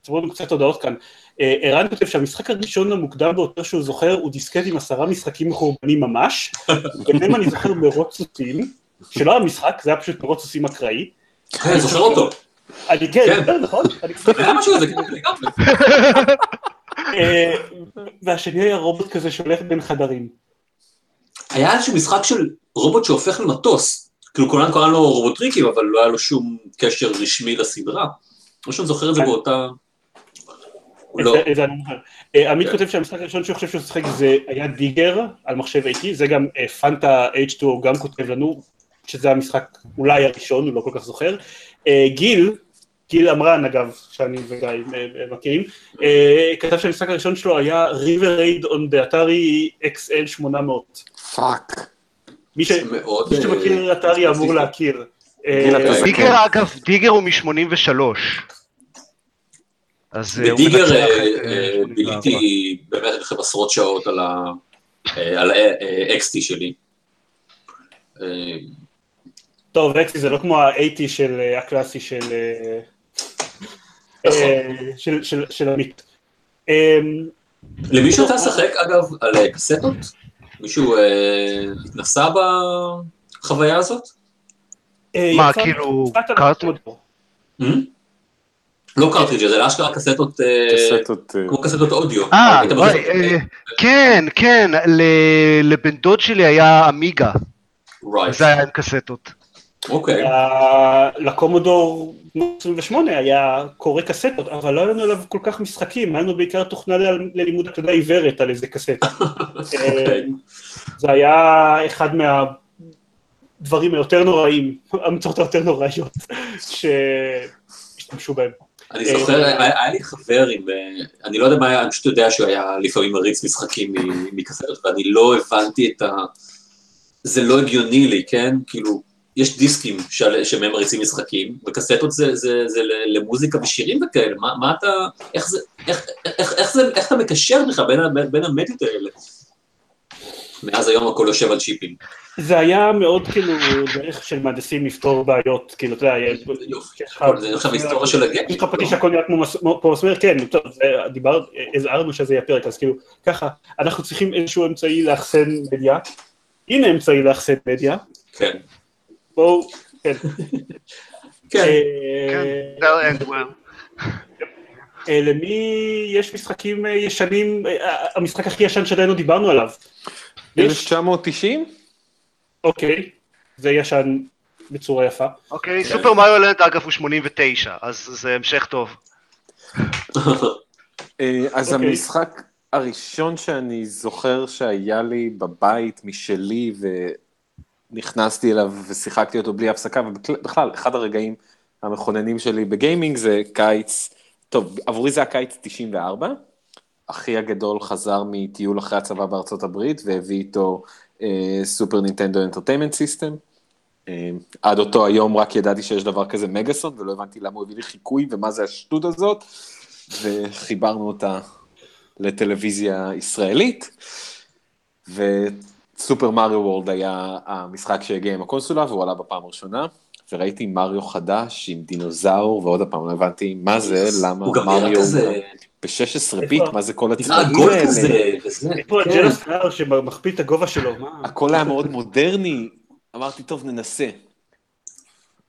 הצטברו לנו קצת הודעות כאן. ערן כותב שהמשחק הראשון המוקדם ביותר שהוא זוכר הוא דיסקט עם עשרה משחקים מחורבנים ממש, [LAUGHS] ביניהם אני זוכר מרוץ סוסים, שלא היה משחק, זה היה פשוט מרוץ סוסים אקראי. כן, זוכר אותו. אני כן, כן. כן, נכון? אני- [LAUGHS] היה משהו כזה, כן, לגמרי. [LAUGHS] אה, והשני היה רובוט כזה שהולך בין חדרים. היה איזשהו משחק של רובוט שהופך למטוס. כאילו כולנו קראנו לו רובוטריקים, אבל לא היה לו שום קשר רשמי לסדרה. או שאני זוכר את זה באותה... לא. זה- זה. אה, עמית כותב שהמשחק הראשון שהוא חושב שהוא שיחק זה היה דיגר על מחשב איטי, זה גם אה, פנטה H2O גם כותב לנו, שזה המשחק אולי הראשון, הוא לא כל כך זוכר. אה, גיל, גיל אמרן אגב, שאני וגיא אה, אה, מכירים, אה, כתב שהמשחק הראשון שלו היה River Raid on the Atari XL 800. פאק. מי ש- זה מאוד... מי אה, שמכיר אתרי אמור להכיר. אתה זקן. דיגר אגב, דיגר הוא מ-83. אז הוא בדיגר מנצח את, 84. ביליתי באמת חושב עשרות שעות על ה-XT שלי. טוב, אקסי זה לא כמו ה-80 של אה, הקלאסי של... אה, נכון. אה, של- של- של עמית. למישהו אתה לשחק אגב על קסטות? מישהו התנסה בחוויה הזאת? מה, כאילו, יצאת על קארט? קומודור. Hmm? לא קרטריג' זה אשכרה קסטות, קסטות... כמו קסטות אודיו. אה, כן, כן, ל- לבן דוד שלי היה Right, זה היה עם קסטות. אוקיי. לקומודור 28 היה קורא קסטות, אבל לא היה לנו עליו כל כך משחקים, היה לנו בעיקר תוכנה ללימוד הקלדה עיוורת על איזה קסטה. [LAUGHS] אוקיי. זה היה אחד מהדברים היותר נוראים, ההמצאות היותר נוראיות [LAUGHS] שהשתמשו בהם. אני זוכר, היה היה לי חבר עם, אה, אני לא יודע מה היה, אני פשוט יודע שהוא היה לפעמים מריץ משחקים מקסטות, ואני לא הבנתי את ה... זה לא הגיוני לי, כן? כאילו, יש דיסקים שמהם מריצים משחקים, וקסטות זה, זה, זה ל- למוזיקה ושירים וכאלה, מה, מה אתה, איך זה, איך, איך, איך, זה, איך אתה מקשר בכלל בין, בין, בין המדיות האלה? מאז היום הכל יושב על צ'יפים. זה היה מאוד כאילו דרך של מהנדסים לפתור בעיות, כאילו, אתה יודע, זה עכשיו היסטוריה של הגיימפ. יש לך פטיש הכל נראה כמו מס- כמו מסמר, כן, טוב, זה- דיבר, הזהרנו שזה יהיה פרק, אז כאילו, ככה, אנחנו צריכים איזשהו אמצעי לאחסן מדיה, הנה אמצעי לאחסן מדיה, כן. בואו, כן. כן. אה, כן. אה, למי יש משחקים אה, ישנים, המשחק הכי ישן שעדיין דיברנו עליו? יש? 1990? אוקיי, זה ישן בצורה יפה. אוקיי, סופר מריו לנד אגב הוא 89, אז זה המשך טוב. אז אוקיי. המשחק הראשון שאני זוכר שהיה לי בבית משלי ונכנסתי אליו ושיחקתי אותו בלי הפסקה, ובכלל, אחד הרגעים המכוננים שלי בגיימינג זה קיץ, טוב, עבורי זה הקיץ 94, אחי הגדול חזר מטיול אחרי הצבא בארצות הברית והביא איתו אה, Super Nintendo Entertainment System. אה, עד אותו היום רק ידעתי שיש דבר כזה מגאסון ולא הבנתי למה הוא הביא לי חיקוי ומה זה השטות הזאת. וחיברנו אותה לטלוויזיה ישראלית, וסופר מריו וורד היה המשחק שהגיע עם הקונסולה והוא עלה בפעם הראשונה, וראיתי מריו חדש עם דינוזאור, ועוד פעם לא הבנתי מה זה, למה מריו כזה, ב-16 ביט? מה זה כל הצבעים האלה. איפה כן. הג'לס קלאר שמכפיל את הגובה שלו? מה? הכל היה מאוד מודרני, אמרתי טוב ננסה.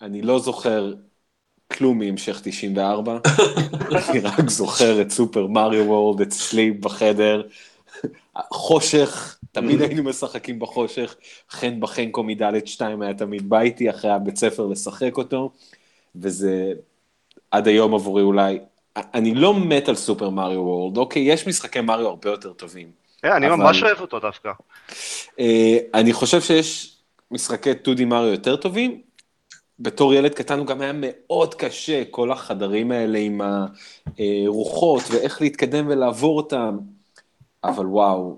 אני לא זוכר כלום מהמשך 94, [LAUGHS] אני רק זוכר את סופר מריו וורד אצלי בחדר, חושך, תמיד היינו משחקים בחושך, חן בחנקו מדלת 2 היה תמיד בא איתי אחרי הבית ספר לשחק אותו, וזה עד היום עבורי אולי, אני לא מת על סופר מריו וורד, אוקיי, יש משחקי מריו הרבה יותר טובים. אה, אני ממש אוהב אותו דווקא. אה, אני חושב שיש משחקי 2D מריו יותר טובים. בתור ילד קטן הוא גם היה מאוד קשה, כל החדרים האלה עם הרוחות ואיך להתקדם ולעבור אותם. אבל וואו,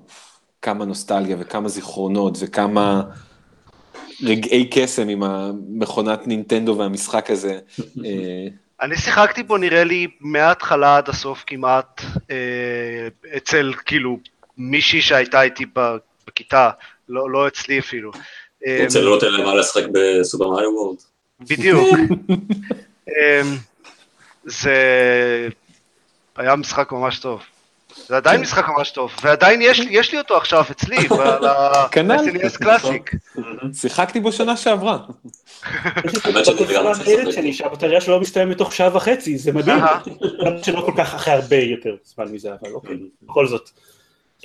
כמה נוסטלגיה וכמה זיכרונות וכמה רגעי קסם עם המכונת נינטנדו והמשחק הזה. אה, אני שיחקתי בו נראה לי מההתחלה עד הסוף כמעט, אה, אצל כאילו מישהי שהייתה איתי בכיתה, לא לא אצלי אפילו. אה, רוצה לא להם מה לשחק בסופר מריו וורד. בדיוק. [LAUGHS] זה היה משחק ממש טוב. זה עדיין משחק ממש טוב, ועדיין יש לי- יש לי אותו עכשיו אצלי, [LAUGHS] כנ"ל. ב-SNES קלאסיק. [LAUGHS] שיחקתי בו שנה שעברה. [LAUGHS] יש לי גם לשחק. שלי שהבטריה שלו מסתיים בתוך שעה וחצי, זה מדהים. גם שלא כל כך אחרי הרבה יותר זמן מזה, אבל אוקיי, בכל זאת.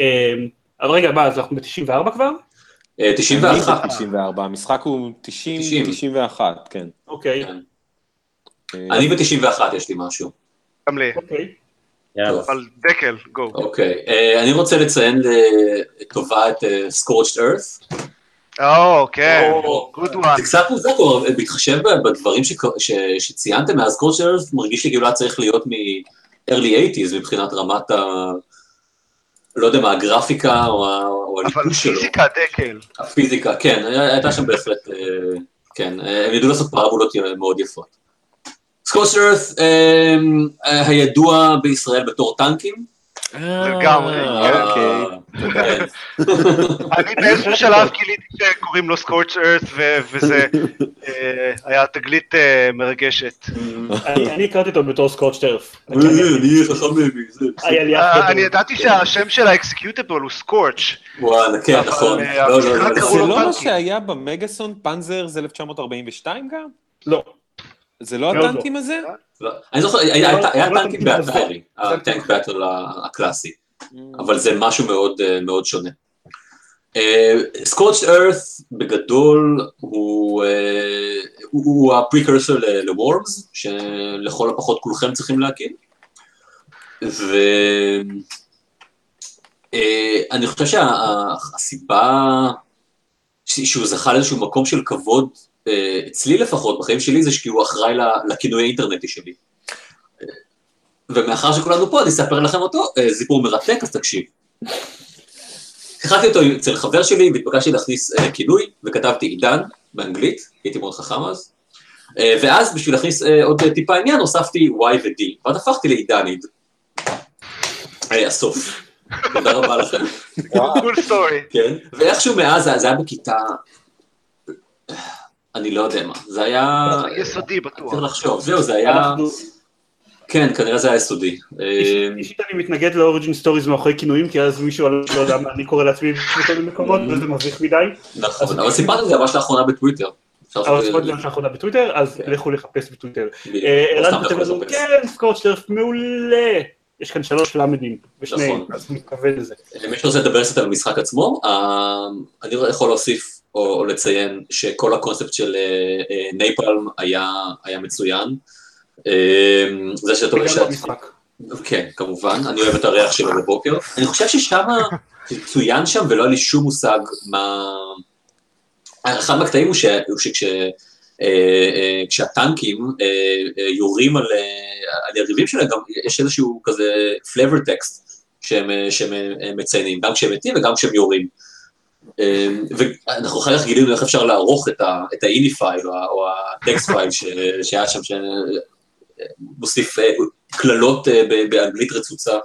אמ, אבל רגע, מה, אז אנחנו ב-94 כבר? אה, 91. 94, המשחק הוא 90, 90. 91, כן. אוקיי, כן. אה, אני ב-91 יש לי משהו. גם לי, אוקיי. יאללה. אבל דקל, גו. אוקיי, אה, אני רוצה לציין לטובה את אה, Scorched Earth. או, כן, good one. זה קצת מוזר, כלומר, בהתחשב בדברים שציינתם מאז Scorched Earth, מרגיש לי כאילו היה צריך להיות מ-early 80's מבחינת רמת ה... לא יודע מה, הגרפיקה או ה- או אבל הליטוש שלו. פיזיקה דקל. הפיזיקה, כן, הייתה שם בהחלט, אה, כן, אה, הם ידעו לעשות פרבולות מאוד יפות. סקוטש ארת, הידוע בישראל בתור טנקים. לגמרי, אה, אוקיי. כן. [LAUGHS] אני באיזשהו שלב גיליתי שקוראים לו סקורץ' ארת, וזה אה, היה תגלית אה, מרגשת. אני הכרתי אותו בתור סקוטש טרף. אה, אני חכם זה. אני ידעתי שהשם של האקסקיוטבל הוא סקורץ'. וואלה, כן, נכון. לא, לא, לא, זה לא מה. שהיה במגאסון פאנזר זה 1942 גם? לא, זה לא לא, הטנקים הזה? לא. אני זוכר, היה- לא טנקים באטרי, הטנק באטל הקלאסי. אבל זה משהו מאוד, אה, מאוד שונה. סקוטש ארת בגדול הוא, אה, הוא הפריקרסור לוורמס, שלכל הפחות כולכם צריכים להכיר. ואני חושב שהסיבה שהוא זכה לאיזשהו מקום של כבוד, אה, אצלי לפחות, בחיים שלי, זה כי הוא אחראי לכינוי האינטרנטי שלי. אה, ומאחר שכולנו פה, אני אספר לכם אותו, אה, סיפור מרתק, אז תקשיב. שיחקתי אותו אצל חבר שלי, והתבקשתי להכניס אה, כינוי, וכתבתי עידן, באנגלית, הייתי מאוד חכם אז. אה, ואז בשביל להכניס אה, עוד טיפה עניין, הוספתי Y ו-D, ואז הפכתי לעידניד. אה, הסוף. תודה רבה לכם. cool story. כן, ואיכשהו מאז זה היה בכיתה, אני לא יודע מה, זה היה, יסודי בטוח. צריך לחשוב, זהו, זה היה, כן, כנראה זה היה יסודי. אה, אישית אני מתנגד ל origin stories מאחורי כינויים, כי אז מישהו לא יודע מה אני קורא לעצמי בכל מיני מקומות, וזה מביך מדי. נכון, אבל סיפרתי את זה ממש לאחרונה בטוויטר. אבל ספורט גם לאחרונה בטוויטר, אז לכו לחפש בטוויטר. אה, לא ערן סתם כותב לנו. כן, סקורץ' דרף מעולה. יש כאן שלוש למדים, ושני, נכון. אז אני מתכוון לזה. מי שרוצה לדבר קצת על המשחק עצמו, אה, אני יכול להוסיף או, לציין שכל הקונספט של אה, אה, נייפלם היה, מצוין. אה, זה שאתה וגם שאת-. כן, כמובן, אני אוהב את הריח שלו בבוקר. אני חושב ששם צוין שם ולא היה לי שום מושג מה... אחד מהקטעים הוא, שכש... אה, אה, כשהטנקים אה, אה, יורים על, אה, על יריבים שלהם, גם יש איזשהו כזה flavor text שהם, אה, שהם אה, מציינים, גם כשהם מתים וגם כשהם יורים. אה, ואנחנו אחר כך גילינו איך אפשר לערוך את, ה, את האיני פייל או, ה- או הטקסט פייל שהיה שם, שמוסיף אה, קללות אה, ב- באנגלית רצוצה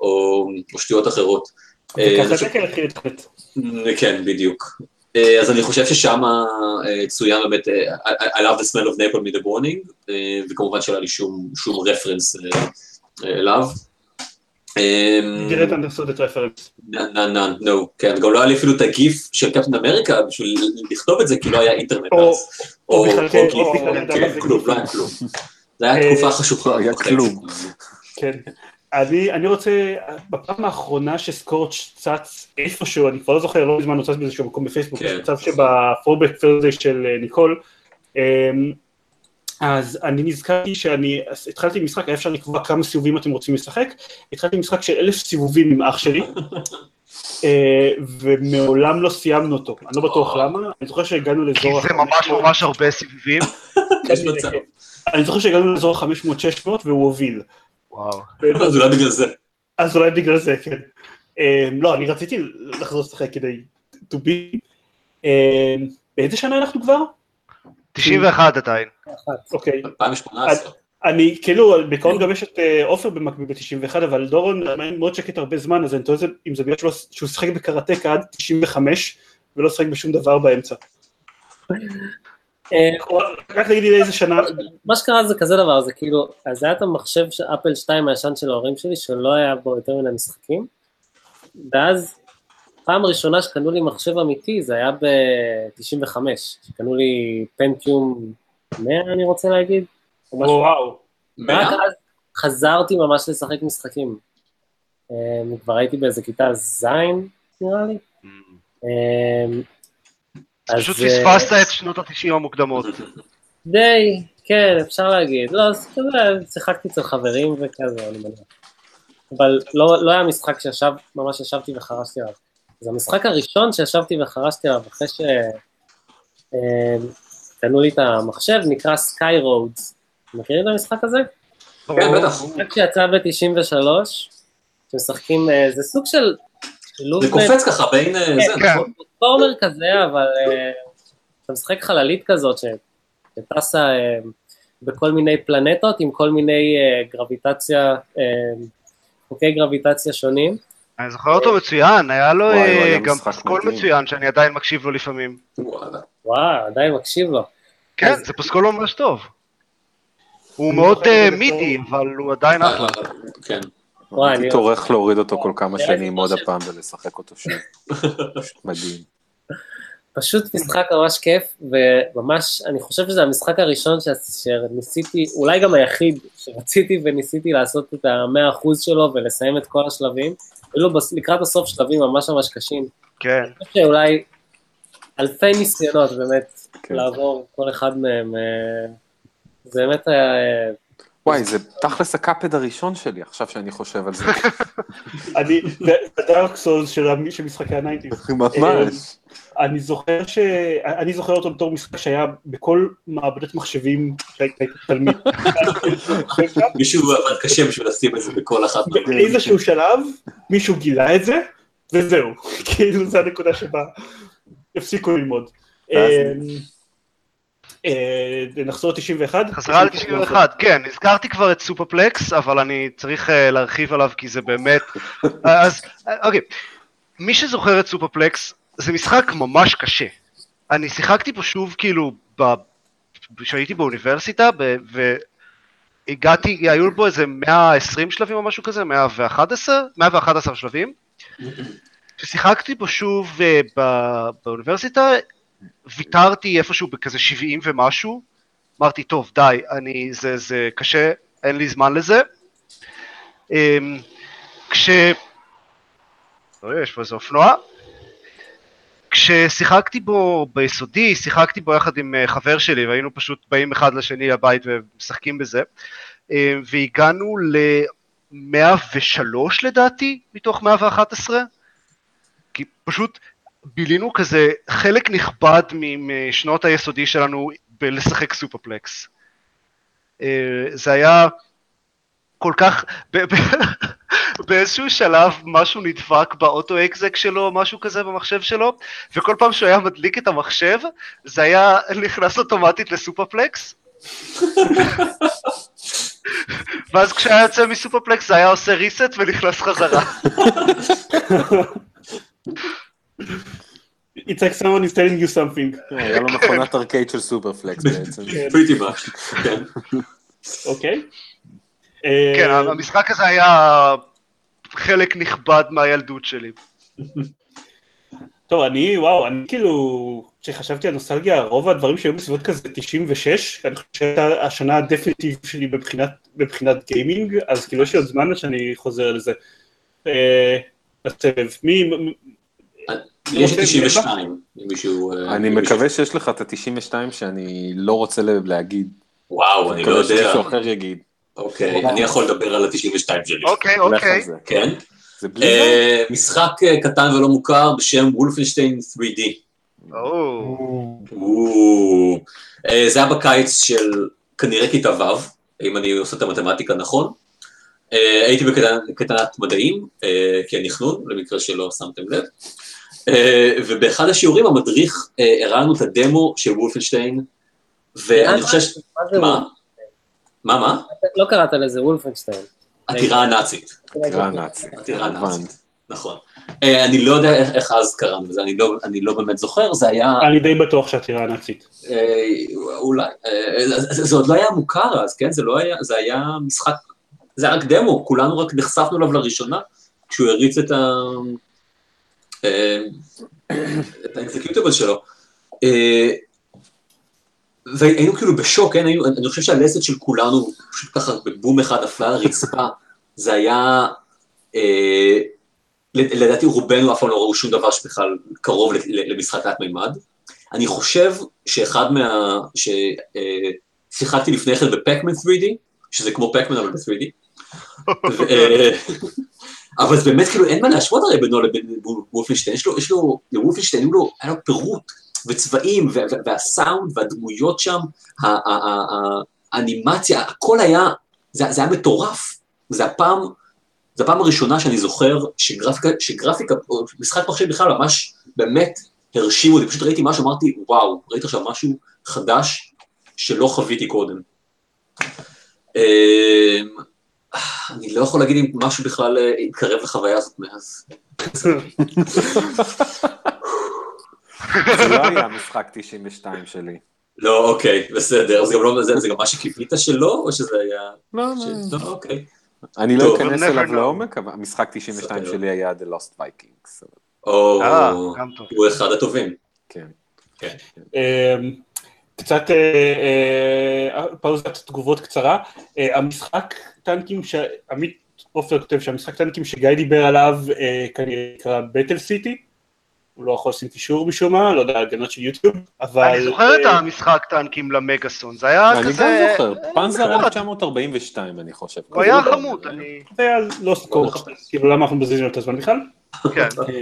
או, או שטויות אחרות. וככה זה כן לתחת. כן, בדיוק. אז אני חושב ששם צוין באמת, I love the smell of napalm in the morning, וכמובן שלא היה לי שום רפרנס אליו. אה, דירט אנדרסוד את רפרנס. נאן, נו, כן, גם לא היה לי אפילו את הגיף של קפטן אמריקה בשביל לכתוב את זה, כי לא היה אינטרנט או- אז. או בכלל, כן, כן, זה כלום. לא היה כלום. זה היה אה, תקופה חשוכה. לא היה כלום. כן. אני, אני רוצה, בפעם האחרונה שסקורץ' צץ איפשהו, אני כבר לא זוכר, לא מזמן הוא צץ באיזשהו מקום בפייסבוק, כן. צץ שבפורבק פרזי של אה, ניקול, אמ, אז אני נזכרתי שאני התחלתי משחק, היה אפשר לקבוע כמה סיבובים אתם רוצים לשחק, התחלתי משחק של אלף סיבובים עם אח שלי, אה, ומעולם לא סיימנו אותו, אני לא בטוח למה, אני זוכר שהגענו כי לאזור זה ממש ממש הרבה סיבובים. אני זוכר שהגענו לאזור ה-500-600 והוא הוביל. וואו. אז אולי בגלל זה. אז אולי בגלל זה, כן. Um, לא, אני רציתי לחזור לשחק כדי to be. באיזה שנה אנחנו כבר? 91 עדיין. אוקיי. 2018. אני, כאילו, בעיקרון גם יש את אה, עופר במקביל ב-91, אבל דורון מאוד שקט הרבה זמן, אז אני תוהה אם זה בגלל שהוא לא- שיחק בקראטקה עד 95, ולא שיחק בשום דבר באמצע. אה, רק תגידי לאיזה שנה, מה שקרה זה כזה דבר, זה כאילו, אז היה את המחשב של אפל 2 הישן של ההורים שלי, שלא היה בו יותר מדי משחקים, ואז פעם ראשונה שקנו לי מחשב אמיתי, זה היה ב-95, שקנו לי פנטיום 100 אני רוצה להגיד. וואו. רק אז חזרתי ממש לשחק משחקים. אה, כבר הייתי באיזה כיתה ז' נראה לי. אה, אז, פשוט אה, פספסת את שנות ה-90 המוקדמות. [LAUGHS] די, כן, אפשר להגיד. לא, אז כזה, שיחקתי אצל חברים וכזה, אני מניח. אבל לא, לא היה משחק שישב, ממש ישבתי וחרשתי עליו. אז המשחק הראשון שישבתי וחרשתי עליו, אחרי שקנו לי את המחשב, נקרא סקאי רודס. מכירים את המשחק הזה? כן, בטח. משחק שיצא ב-93, שמשחקים, אה, זה סוג של זה קופץ ככה בין אה, זה, כן. נכון? פלטפורמר כזה, אבל אה, אתה משחק חללית כזאת ש- שטסה אה, בכל מיני פלנטות עם כל מיני אה, גרביטציה, אה, חוקי גרביטציה שונים. אני זוכר אותו מצוין, היה לו אה, גם פסקול. מצוין שאני עדיין מקשיב לו לפעמים. וואו, עדיין מקשיב לו. כן, זה פסקול ממש טוב. הוא מאוד אה, מידי, אבל הוא עדיין אחלה. כן. הייתי טורח להוריד אותו כל כמה נראה לי שנים עוד. הפעם ולשחק אותו. פשוט [LAUGHS] מדהים. פשוט משחק ממש כיף, וממש, אני חושב שזה המשחק הראשון שניסיתי, אולי גם היחיד, שרציתי וניסיתי לעשות את המאה אחוז שלו ולסיים את כל השלבים. אפילו לקראת הסוף שלבים ממש ממש קשים. כן. אני חושב שאולי אלפי ניסיונות באמת כן. לעבור כל אחד מהם, אה, זה באמת היה... וואי, זה תכלס ה Cuphead הראשון שלי, עכשיו שאני חושב על זה. [LAUGHS] אני, ב Dark Souls של משחקי ה nineties. [LAUGHS] ממש. אני זוכר ש... אני זוכר אותו בתור משחק שהיה בכל מעבדת מחשבים שהייתי תלמיד. [LAUGHS] מישהו עבד קשה בשביל לשים את זה בכל אחת. באיזשהו שלב מישהו גילה את זה, וזהו. כאילו זו הנקודה שבה הפסיקו ללמוד. אה, נחזור ל-91? חזרה ל-91, כן, הזכרתי כבר את Supaplex, אבל אני צריך אה, להרחיב עליו כי זה באמת... [LAUGHS] אז, אה, אוקיי, מי שזוכר את Supaplex, זה משחק ממש קשה. אני שיחקתי פה שוב, כאילו, ב- כשהייתי באוניברסיטה, והגעתי, היו בו איזה 120 שלבים או משהו כזה, 111, 111 שלבים. [LAUGHS] כששיחקתי פה שוב באוניברסיטה, ויתרתי איפשהו בכזה 70 ומשהו, אמרתי, טוב, די, אני, זה, זה קשה, אין לי זמן לזה. אמ, כש... לא, יש פה איזה אופנוע. כששיחקתי בו ביסודי, שיחקתי בו יחד עם אה, חבר שלי, והיינו פשוט באים אחד לשני לבית ומשחקים בזה, אה, והגענו ל-103 לדעתי, מתוך 111, כי פשוט בילינו כזה חלק נכבד משנות היסודי שלנו בלשחק סופרפלקס. אה, זה היה כל כך, [LAUGHS] באיזשהו שלב משהו נדפק באוטו אקזק שלו, משהו כזה במחשב שלו, וכל פעם שהוא היה מדליק את המחשב, זה היה נכנס אוטומטית לסופרפלקס. [LAUGHS] ואז כשהיה יוצא מ Supaplex זה היה עושה reset ונכנס חזרה. [LAUGHS] It's like someone is telling you something. היה לו מכונת ארקייד של Supaplex [LAUGHS] בעצם. [LAUGHS] pretty much, כן. אוקיי. כן, אה, המשחק הזה היה חלק נכבד מהילדות שלי. טוב, אני, וואו, אני כאילו, כשחשבתי על נוסטלגיה, רוב הדברים שהיו בסביבות כזה 96, אני חושב שהייתה השנה ה definitive שלי מבחינת, מבחינת גיימינג, אז כאילו יש לי עוד זמן עד שאני חוזר לזה. אה, לסבב. מי, מי- יש את 92, אם מישהו... אה, אני מקווה שיש לך את ה-92 שאני לא רוצה להגיד. וואו, אני לא מקווה יודע. שמישהו אחר יגיד. אוקיי, אני יכול לדבר על ה-92 שלי. אוקיי, אוקיי. כן? זה בלי זה? אה, משחק אה, קטן ולא מוכר בשם וולפנשטיין 3D. או, או, אה, זה היה בקיץ של כנראה כיתה ו', אם אני עושה את המתמטיקה נכון. הייתי בקטנת מדעים, כי אני חנון, למקרה שלא שמתם לב. אה, ובאחד השיעורים המדריך אה, הראה לנו את הדמו של וולפנשטיין, ואני חושב ש... מה מה? מה, מה? לא קראת לזה וולפנשטיין. עתירה הנאצית. עתירה נאצית. עתירה כמובן. נאצית. נכון. אה, אני לא יודע איך- אז קראנו לזה, אני לא- אני לא באמת זוכר, זה היה... אני די בטוח שהטירה הנאצית. אה, אולי, אה, זה, זה עוד לא היה מוכר אז, כן? זה לא היה, זה היה משחק, זה היה רק דמו, כולנו רק נחשפנו אליו לראשונה, כשהוא הריץ את ה... אה, את האקזקיוטיבל שלו. אה, והיינו כאילו בשוק, כן? היינו, אני חושב שהלסת של כולנו, פשוט ככה בבום אחד נפלה על הרצפה, זה היה... אה, לדעתי רובנו אף פעם לא ראו שום דבר שבכלל קרוב למשחק תלת מימד. אני חושב שאחד מה... ששיחקתי לפני כן בפקמן 3D, שזה כמו פקמן אבל ב-3D. אבל זה באמת כאילו אין מה להשוות הרי בינו לבין וולפנשטיין, יש לו, יש לו, לוולפנשטיין לו, היה לו פירוט וצבעים והסאונד והדמויות שם, האנימציה, הכל היה, זה, זה היה מטורף. זה הפעם, זו הפעם הראשונה שאני זוכר שגרפיקה, שגרפיקה, משחק מחשב בכלל ממש באמת הרשימו אותי, פשוט ראיתי משהו, אמרתי, וואו, ראיתי עכשיו משהו חדש שלא חוויתי קודם. אני לא יכול להגיד אם משהו בכלל אה, התקרב לחוויה הזאת מאז. זה לא היה משחק 92 שלי. לא, אוקיי, בסדר, גם לא, זה, גם מה שקיווית שלא, או שזה היה... לא, ש... לא, אוקיי. אני לא אכנס אליו. לעומק, אבל המשחק 92 בסדר. שלי היה The Lost Vikings. או, אה. הוא אחד הטובים. כן. אמ, קצת אה, פאוזת תגובות קצרה. המשחק טנקים, ש- עמית עופר כותב שהמשחק טנקים שגיא דיבר עליו אה, כנראה נקרא בטל סיטי. הוא לא יכול לשים קישור משום מה, לא יודע, הגנות של יוטיוב, אבל... אני זוכר את אה, המשחק טנקים למגאסון, זה היה אני גם כזה... זוכר, פנזר נחמד. 1942 אני חושב. הוא היה חמוד, אני... זה היה לא סקור, כאילו למה אנחנו מבזבזים לו את הזמן בכלל? כן. אה,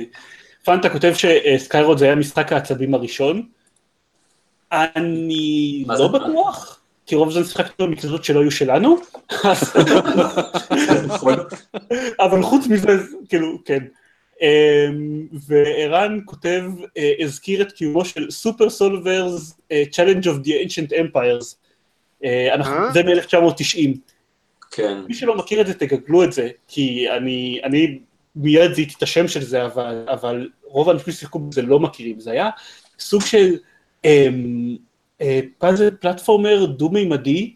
פנטה כותב שסקיירוד זה היה משחק העצבים הראשון. אני לא? בטוח, כי רוב הזמן שיחקנו במקצועות שלא היו שלנו, נכון. אבל חוץ מזה, כאילו, כן. אמ, וערן כותב, אה, הזכיר את קיומו של סופר סולברס Challenge of the Ancient Empires. אה, אה? זה מ-1990. כן. מי שלא מכיר את זה, תגגלו את זה, כי אני, אני מיד זיהיתי את השם של זה, אבל, אבל רוב האנשים ששיחקו בזה לא מכירים. זה היה סוג של אמ, אה, פאזל פלטפורמר דו-מימדי,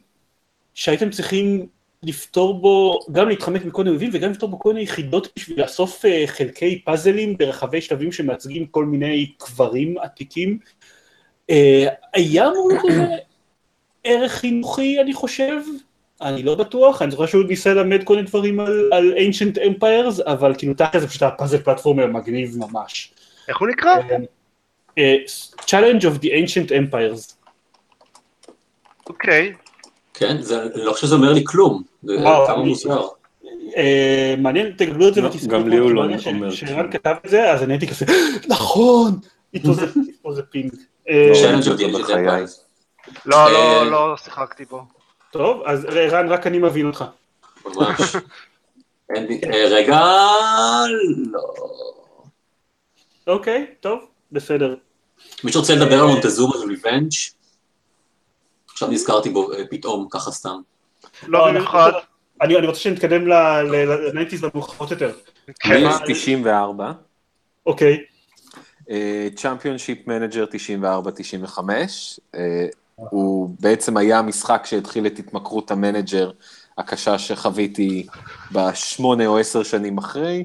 שהייתם צריכים לפתור בו, גם להתחמק מכל מיני אויבים וגם לפתור בו כל מיני יחידות בשביל לאסוף אה, חלקי פאזלים ברחבי שלבים שמייצגים כל מיני קברים עתיקים. אה, היה אמור לזה ערך חינוכי, אני חושב, אני לא בטוח, אני זוכר שהוא ניסה ללמד כל מיני דברים על, על ancient empires, אבל כאילו תכף זה פשוט היה פאזל פלטפורמר מגניב ממש. איך הוא נקרא? אה, Challenge of the Ancient Empires. אוקיי. כן, זה, אני לא חושב שזה אומר לי כלום, זה כמה מוזר. אה, מעניין, תגלו את זה ותסתכלו. גם לי הוא לא אומר שרן כתב את זה, אז אני הייתי כזה, נכון! אה, לא. Challenge of the זה. Empires. לא, אה, לא, לא שיחקתי בו. טוב, אז רן, רק אני מבין אותך. ממש. [LAUGHS] אה, רגע, לא. אוקיי, טוב, בסדר. מי שרוצה לדבר על Montezuma's Revenge? עכשיו נזכרתי בו אה, פתאום, ככה סתם. לא אני- במיוחד. אני אני רוצה שנתקדם ל nineties למאוחרות יותר. כן. מילס 94, אוקיי, Championship Manager 94-95, אה, הוא בעצם היה המשחק שהתחיל את התמכרות ה manager הקשה שחוויתי בשמונה או עשר שנים אחרי.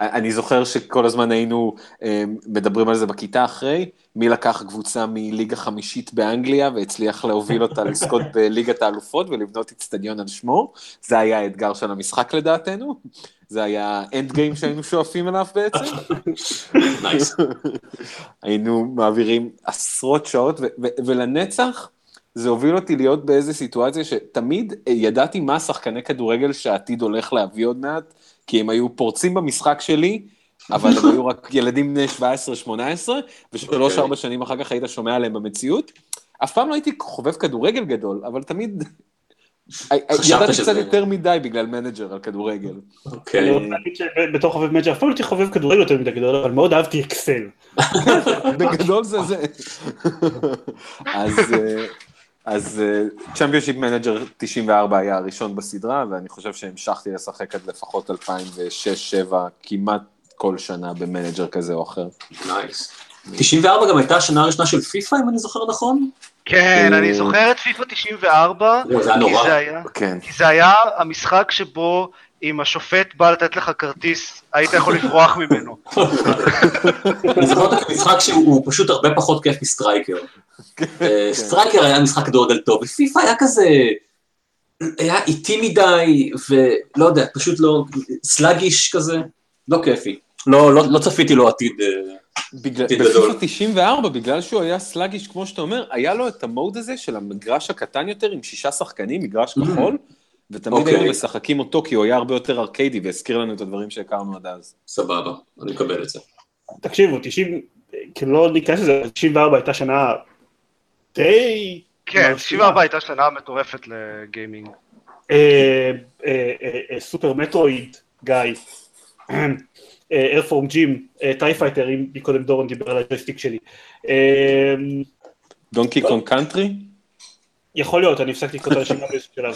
אני זוכר שכל הזמן היינו אה, מדברים על זה בכיתה אחרי, מי לקח קבוצה מליגה חמישית באנגליה והצליח להוביל אותה [LAUGHS] לזכות בליגת האלופות ולבנות אצטדיון על שמו, זה היה האתגר של המשחק לדעתנו, זה היה end game שהיינו שואפים אליו בעצם. [LAUGHS] nice. היינו מעבירים עשרות שעות, ולנצח זה הוביל אותי להיות באיזה סיטואציה שתמיד ידעתי מה שחקני כדורגל שהעתיד הולך להביא עוד מעט, כי הם היו פורצים במשחק שלי, אבל הם היו רק ילדים בני 17-18, ושלוש-ארבע אוקיי. שנים אחר כך היית שומע עליהם במציאות. אף פעם לא הייתי חובב כדורגל גדול, אבל תמיד... ידעתי שזה- קצת יותר מדי בגלל manager על כדורגל. אני אוקיי. רוצה להגיד שבתור חובב manager, אף פעם לא הייתי חובב כדורגל יותר מדי גדול, אבל מאוד אהבתי Excel. [LAUGHS] בגדול זה זה. אז, אה, אז Championship Manager 94 היה הראשון בסדרה, ואני חושב שהמשכתי לשחק עד לפחות 2006-2007, כמעט כל שנה ב manager כזה או אחר. nice. 94 גם הייתה השנה הראשונה של פיפא, אם אני זוכר נכון? כן, אה, אני זוכר את פיפא 94, לא, זה היה נורא. כן. כי זה היה המשחק שבו אם השופט בא לתת לך כרטיס, היית יכול לברוח ממנו. אני זוכר אותו כמשחק שהוא פשוט הרבה פחות כיף מ Striker. אה, Striker היה משחק כדורגל טוב, ופיפא היה כזה, היה איטי מדי, ולא יודע, פשוט לא, סלאגיש כזה, לא כיפי. לא, לא, לא צפיתי לו עתיד. אה, בגלל, עתיד גדול. בפיפ"א 94, בגלל שהוא היה סלאגיש, כמו שאתה אומר, היה לו את המוד הזה של המגרש הקטן יותר עם שישה שחקנים, מגרש Mm. כחול, ותמיד אוקיי. היינו משחקים אותו כי הוא היה הרבה יותר ארקיידי והזכיר לנו את הדברים שהכרנו עד אז. סבבה, אני מקבל את זה. תקשיבו, 90, כאילו לא ניכנס לזה, 94 הייתה שנה די... כן, מרשימה. 94 הייתה שנה מטורפת ל gaming. אה, אה, אה, Super Metroid, גיא, Earthworm Jim, TIE Fighter, אם מקודם דורון דיבר על הג'ויסטיק שלי. Donkey Kong Country? יכול להיות, אני הפסקתי לקרוא את הרשימה באיזשהו שלב.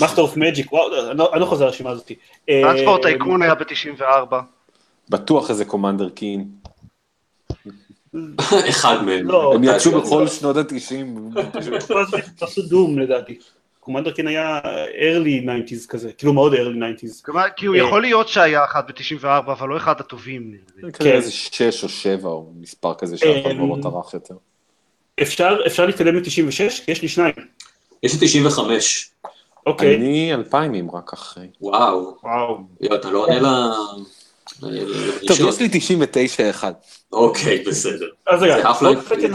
Master of Magic, וואו, אני לא- אני לא חוזר לרשימה הזאת. אה, Transport Tycoon היה ב-94. בטוח איזה Commander Keen. [LAUGHS] אחד מהם. לא, הם יצאו אה, בכל שנות התשעים. [LAUGHS] עשו דום לדעתי. קומנדר קין היה early 90's כזה, כאילו מאוד early 90's. כלומר, כי הוא אה. יכול להיות שהיה אחד ב-94, אבל לא אחד הטובים. כזה איזה שש או שבע, או מספר כזה שאף אחד לא אמ, טרח יותר. אפשר אפשר להתקדם ל-96? יש לי שניים. יש לי 95. אוקיי, אני אלפיימים רק אחרי. וואו. וואו. יואו, אתה לא עונה ל... טוב. יש לי 99 אחד. אוקיי, בסדר. אז רגע, כזה,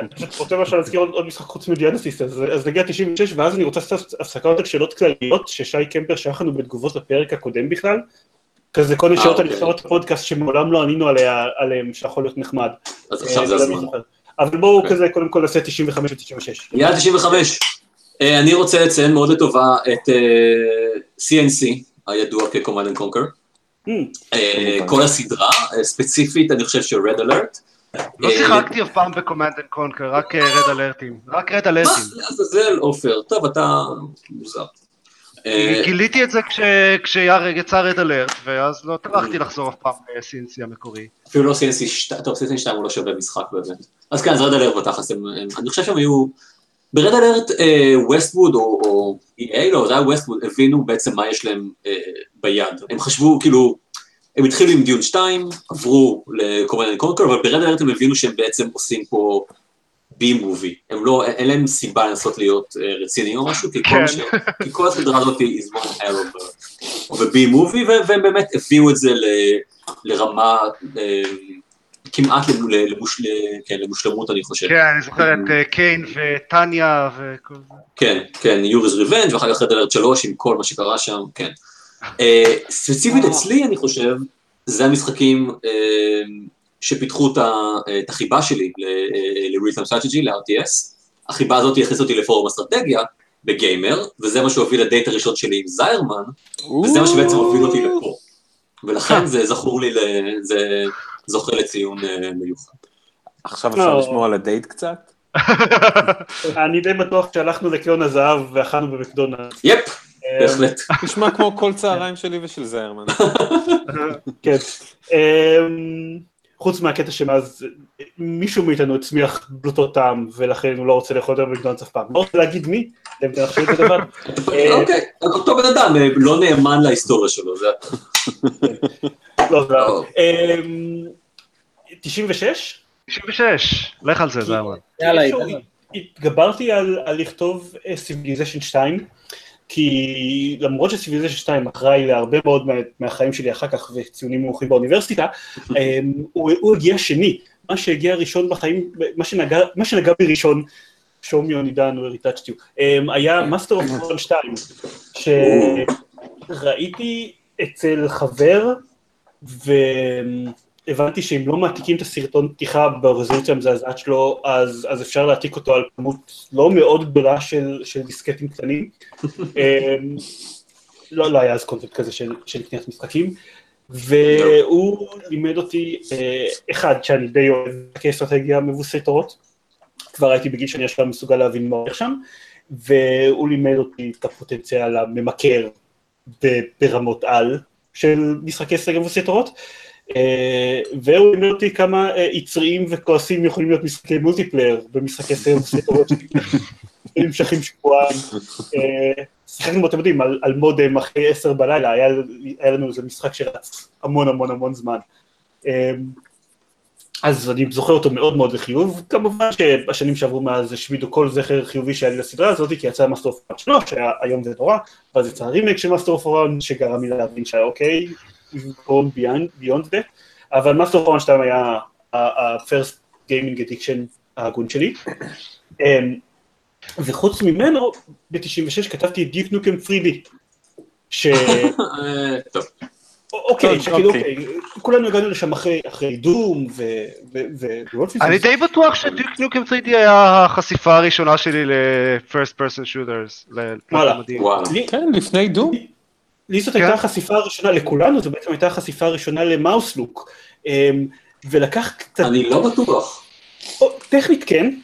אני רוצה למשל להזכיר עוד משחק חוץ מדיאנסיס, אז אז נגיע 96 ואז אני רוצה לעשות הפסקה יותר שאלות כלליות ששי קמפר שלח לנו בתגובות לפרק הקודם בכלל. כזה כל מיני אה, שאלות על. נבחרות הפודקאסט שמעולם לא ענינו עליה- עליהם שיכול להיות נחמד. אז עכשיו זה אה, הזמן. אבל בואו אוקיי. כזה קודם כל נעשה 95 ו-96. יאללה 95. אה, אני רוצה לציין מאוד לטובה את אה, CNC, הידוע כ-Command and Conquer. אה, כמובן. כל הסדרה, אה, ספציפית אני חושב ש-Red Alert. לא שיחקתי אף פעם ב Command and Conquer, רק Red Alert ים. רק Red מה Alert ים. לעזאזל עופר? טוב, אתה מוזר. אה, גיליתי את זה כש- כשיצא Red Alert, ואז לא טרחתי לחזור אף פעם ל CNC המקורי. אפילו לא CNC 2, טוב, CNC 2 הוא לא שווה משחק באמת. אז כן, אז Red Alert בתכלס, אני חושב שהם היו... ב Red Alert Westwood או EA, לא, זה היה Westwood, הבינו בעצם מה יש להם אה, ביד. הם חשבו, כאילו, הם התחילו עם דיון 2, עברו לקומנד קונקר, אבל ברד אלרט הם הבינו שהם בעצם עושים פה בי מובי, הם לא, אין להם סיבה לנסות להיות אה, רציניים או משהו, כי כל, כן. ש... כי כל הסדרה הזאת היא of a בי מובי, והם באמת הביאו את זה ל... לרמה אה, כמעט למוש... כן, למושלמות אני חושב. כן, אני זוכר את אה, קיין וטניה וכל זה. כן, כן, יוריס ריבנג' ואחר כך רד אלרט 3 עם כל מה שקרה שם, כן. ספציפית אצלי, אני חושב, זה המשחקים שפיתחו את החיבה שלי ל-real time strategy, ל-RTS. החיבה הזאת הכניסה אותי לפורום אסטרטגיה בגיימר, וזה מה שהוביל לדייט הראשון שלי עם זיירמן, וזה מה שבעצם הוביל אותי לפה. ולכן זה זכור לי, זה זוכה לציון אה, מיוחד. עכשיו אפשר לא. לשמוע על הדייט קצת? [LAUGHS] אני די בטוח שהלכנו לקלון הזהב ואכלנו במקדונלדס. יפ, אה, בהחלט. נשמע כמו [LAUGHS] כל צהריים שלי ושל זיירמן. [LAUGHS] כן. חוץ מהקטע שמאז מישהו מאיתנו הצמיח בלוטות טעם ולכן הוא לא רוצה לאכול יותר במקדונלדס אף פעם. לא רוצה להגיד מי, אתם תנחשו את זה לבד. [LAUGHS] אה, אוקיי, אותו בן אדם אה, לא נאמן להיסטוריה שלו, זה... [LAUGHS] לא, זה לא. לא. אמ, 96? 96, לך על זה, זה אמר. יאללה. התגברתי על, על לכתוב Civilization 2, כי למרות ש Civilization 2 אחראי להרבה מאוד מה, מהחיים שלי אחר כך וציונים נמוכים באוניברסיטה, [LAUGHS] אמ, הוא, הוא הגיע שני, מה שהגיע ראשון בחיים, מה שנגע, מה שנגע בי ראשון, show me on עידן, where he touched you, אמ, היה Master of Orion 2, שראיתי אצל חבר, והבנתי שאם לא מעתיקים את הסרטון פתיחה ברזולוציה המזעזעת שלו, אז, אז אפשר להעתיק אותו על כמות לא מאוד גדולה של, של דיסקטים קטנים. [LAUGHS] אמ, לא, לא היה אז קונטנט כזה של, של קניית משחקים, והוא לימד אותי, אה, אחד, שאני די אוהב כאסטרטגיה מבוססת אורות, כבר הייתי בגיל שאני עכשיו מסוגל להבין מה הולך שם, והוא לימד אותי את הפוטנציאל הממכר ברמות על של משחקי אסטרטגיה מבוססת תורות, והוא לימד אותי כמה אה, יצריים וכועסים יכולים להיות משחקי multiplayer במשחקי תורות [LAUGHS] שנמשכים שבועיים. [LAUGHS] אה, שיחקנו אתם יודעים, על, מודם אחרי עשר בלילה, היה, לנו איזה משחק שרץ המון המון המון זמן. אה, אז אני זוכר אותו מאוד מאוד לחיוב, כמובן שבשנים שעברו מאז השמידו כל זכר חיובי שהיה לי לסדרה הזאת, כי יצא Master of Orion 3, שהיה איום ונורא, ואז יצא הרימק של Master of שגרם לי להבין גרוע beyond זה, אבל Master 2 היה ה-first gaming addiction ההגון שלי. אמ, וחוץ ממנו, ב-96 כתבתי את Duke Nukem 3D, ש... אה, טוב, אוקיי, שכאילו, אוקיי. אוקיי, כולנו הגענו לשם אחרי, Doom ו... אני די בטוח ש Duke Nukem 3D היה החשיפה הראשונה שלי ל-first person shooters. וואלה. כן, לפני דום. לי זאת כן. הייתה החשיפה הראשונה, לכולנו זו בעצם הייתה החשיפה הראשונה למאוסלוק. אמ, ולקח קצת, אני לא בטוח. טכנית כן,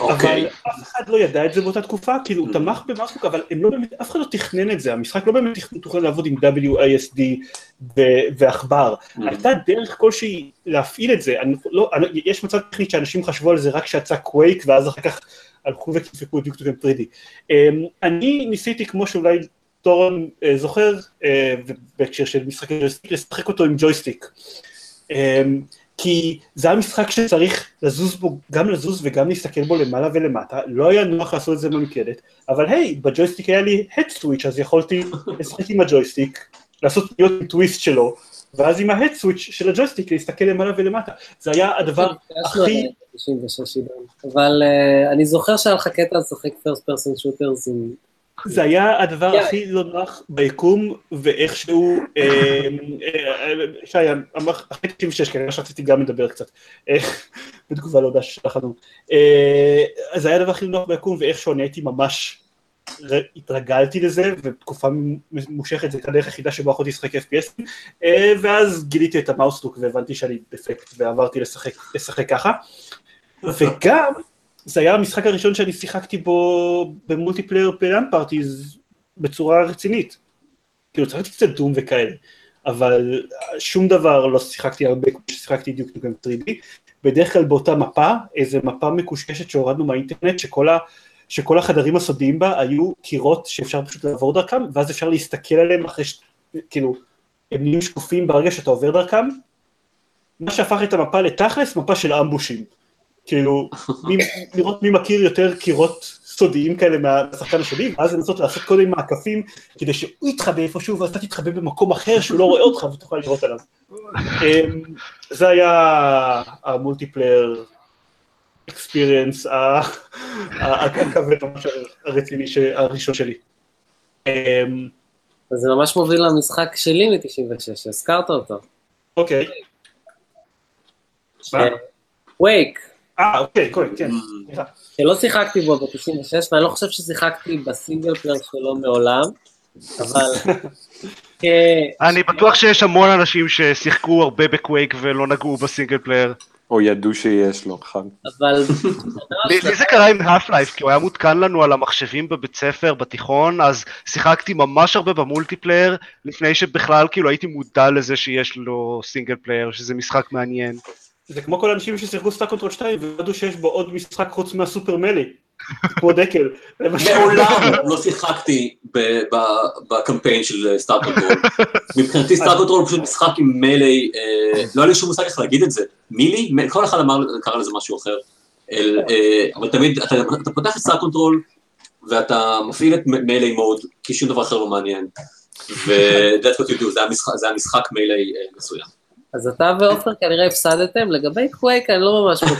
אוקיי. אבל אף אחד לא ידע את זה באותה תקופה, כאילו הוא תמך במאוסלוק, אבל הם לא באמת, אף אחד לא תכנן את זה, המשחק לא באמת תוכל לעבוד עם WASD ו- ועכבר. הייתה דרך כלשהי להפעיל את זה, אני, לא, אני, יש מצב טכנית שאנשים חשבו על זה רק כשיצא קווייק, ואז אחר כך הלכו וכיפקו את Duke Nukem 3D. אמ, אני ניסיתי, כמו שאולי דורון אה, זוכר, אה, בהקשר של משחקי ג'ויסטיק, לשחק אותו עם ג'ויסטיק. אמ, כי זה היה משחק שצריך לזוז בו, גם לזוז וגם להסתכל בו למעלה ולמטה, לא היה נוח לעשות את זה במקלדת, אבל היי, בג'ויסטיק היה לי head switch, אז יכולתי לשחק עם הג'ויסטיק, לעשות פניות עם טוויסט שלו, ואז עם ה head switch של הג'ויסטיק להסתכל למעלה ולמטה. זה היה הדבר הכי... 96 עידן. אבל אה, אני זוכר שהיה לך קטע לשחק first person shooters עם... זה היה הדבר. הכי לא נוח ביקום, ואיכשהו, אה, אה, שי, אמר- אחרי 96, כנראה שרציתי גם לדבר קצת, אה, בתגובה להודעה ששלחנו. אה, זה היה הדבר הכי לא נוח ביקום, ואיכשהו אני הייתי ממש, התרגלתי לזה, ותקופה ממושכת זו הייתה הדרך היחידה שבה יכולתי לשחק FPS, אה, ואז גיליתי את ה mouse look והבנתי שאני דפקט, ועברתי לשחק ככה. וגם, זה היה המשחק הראשון שאני שיחקתי בו ב multiplayer ב LAN parties בצורה רצינית. כאילו, שיחקתי קצת דום וכאלה, אבל שום דבר לא שיחקתי הרבה כמו ששיחקתי דיוק נוקם 3D. בדרך כלל באותה מפה, איזה מפה מקושקשת שהורדנו מהאינטרנט, שכל, ה, שכל החדרים הסודיים בה היו קירות שאפשר פשוט לעבור דרכם, ואז אפשר להסתכל עליהם אחרי ש... כאילו, הם נהיים שקופים ברגע שאתה עובר דרכם, מה שהפך את המפה לתכלס, מפה של אמבושים. כאילו, מי, לראות מי מכיר יותר קירות סודיים כאלה מהשחקן השני, ואז לנסות לעשות קודם מעקפים, כדי שהוא יתחבא איפשהו, ואז אתה תתחבא במקום אחר שהוא לא רואה אותך ותוכל לראות עליו. אמ, זה היה המולטיפלייר אקספיריאנס הכבד ממש הרציני הראשון שלי. אמ, זה ממש מוביל למשחק שלי מ-96, הזכרת אותו. אוקיי. קווייק. אה, אוקיי, כן. שלא שיחקתי בו ב-96, ואני לא חושב ששיחקתי ב single player שלו מעולם, אבל... [LAUGHS] אני בטוח שיש המון אנשים ששיחקו הרבה בקווייק ולא נגעו ב single player. או ידעו שיש לו אחד. אבל... [LAUGHS] לי זה קרה עם האף לייף, כי הוא היה מותקן לנו על המחשבים בבית ספר, בתיכון, אז שיחקתי ממש הרבה ב multiplayer, לפני שבכלל כאילו הייתי מודע לזה שיש לו single player, שזה משחק מעניין. זה כמו כל האנשים ששיחקו סטארקונטרול 2 וידעו שיש בו עוד משחק חוץ מה super melee, כמו דקל. מעולם לא שיחקתי בקמפיין של סטארקונטרול. מבחינתי סטארקונטרול הוא פשוט משחק עם melee, לא היה לי שום מושג איך להגיד את זה. melee? כל אחד אמר, קרא לזה משהו אחר. אבל תמיד, אתה פותח את סטארקונטרול ואתה מפעיל את melee mode, כי שום דבר אחר לא מעניין. ו-that's what you do, זה היה משחק melee מסוים. אז אתה ועופר כנראה הפסדתם, לגבי קווייק אני לא ממש [LAUGHS]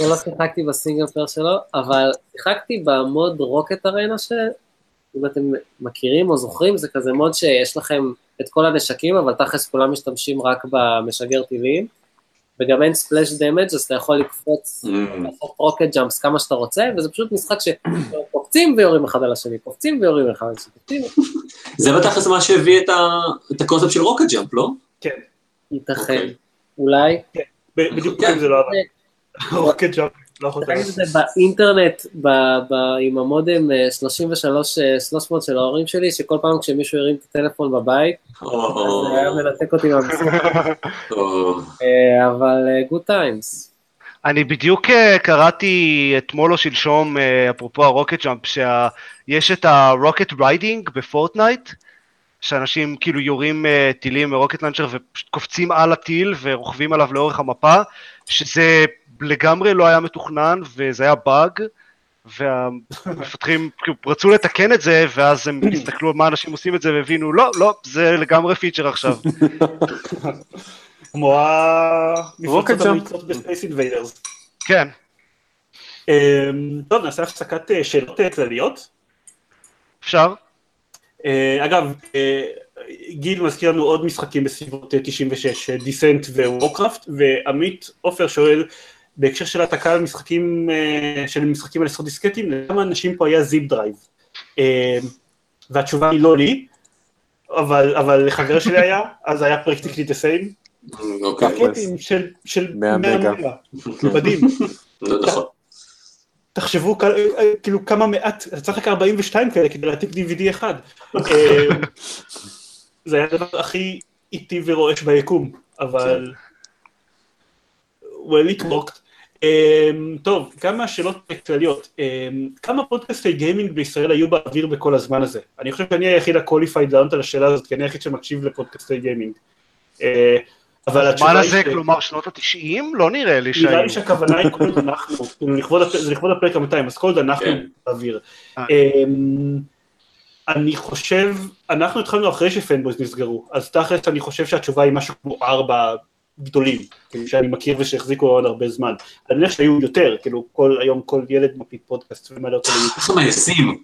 אני לא שיחקתי ב single player שלו, אבל שיחקתי ב mod Rocket Arena שאם אתם מכירים או זוכרים, זה כזה mod שיש לכם את כל הנשקים, אבל תכלס כולם משתמשים רק במשגר טילים, וגם אין splash damage אז אתה יכול לקפוץ, לעשות rocket jumps כמה שאתה רוצה, וזה פשוט משחק שקופצים [COUGHS] ויורים אחד על השני, קופצים ויורים אחד על השני. [LAUGHS] זה בטח מה שהביא את הקונספט של rocket jump, לא? כן. ייתכן, אולי. בדיוק זה לא עבד. [LAUGHS] rocket jump. לא יכול את זה באינטרנט, עם המודם 33-300 של ההורים שלי, שכל פעם כשמישהו הרים את הטלפון בבית, זה היה מנתק אותי מהמשחק. [LAUGHS] אבל good times. אני בדיוק קראתי אתמול או שלשום, אפרופו ה rocket jump, שיש את ה rocket riding בפורטנייט, שאנשים כאילו יורים טילים מ rocket launcher ופשוט קופצים על הטיל ורוכבים עליו לאורך המפה, שזה לגמרי לא היה מתוכנן וזה היה באג, והמפתחים [LAUGHS] רצו לתקן את זה, ואז הם [CLEARS THROAT] הסתכלו על מה אנשים עושים את זה והבינו, לא, לא, זה לגמרי feature עכשיו. [LAUGHS] כמו המפלצות המאיצות בספייס אינביידרס. כן. טוב, נעשה הפסקת שאלות כלליות. אפשר. אגב, גיל מזכיר לנו עוד משחקים בסביבות 96, דיסנט ווורקראפט, ועמית עופר שואל, בהקשר של העתקה על משחקים, של משחקים על עשרות דיסקטים, לכמה אנשים פה היה zip drive? והתשובה היא לא לי, אבל, אבל לחבר שלי היה, אז היה practically the same. דיסקטים של 100 מגה, מדהים. תחשבו כאילו כמה מעט, אתה צריך רק 42 כאלה כדי להעתיק DVD אחד. זה היה הדבר הכי איטי ורועש ביקום, אבל... well it worked. Um, טוב, כמה שאלות כלליות. Um, כמה פודקאסטי gaming בישראל היו באוויר בכל הזמן הזה? אני חושב שאני היחיד ה qualified לענות על השאלה הזאת, כי אני היחיד שמקשיב לפודקאסטי gaming. Uh, אבל התשובה היא... הזמן הזה, כלומר שנות התשעים? לא נראה לי שהיו. נראה לי שהכוונה היא כל עוד אנחנו, [LAUGHS] זה לכבוד הפרק המאתיים, אז כל עוד אנחנו באוויר. אני חושב, אנחנו התחלנו אחרי שפייטבויז נסגרו, אז תכלס אני חושב שהתשובה היא משהו כמו ארבע גדולים, כאילו שאני מכיר ושהחזיקו עוד הרבה זמן. אני מניח שהיו יותר, כאילו כל, היום כל ילד מקליט פודקאסט ומעלה אותו ליוטיוב. איך מעיזים?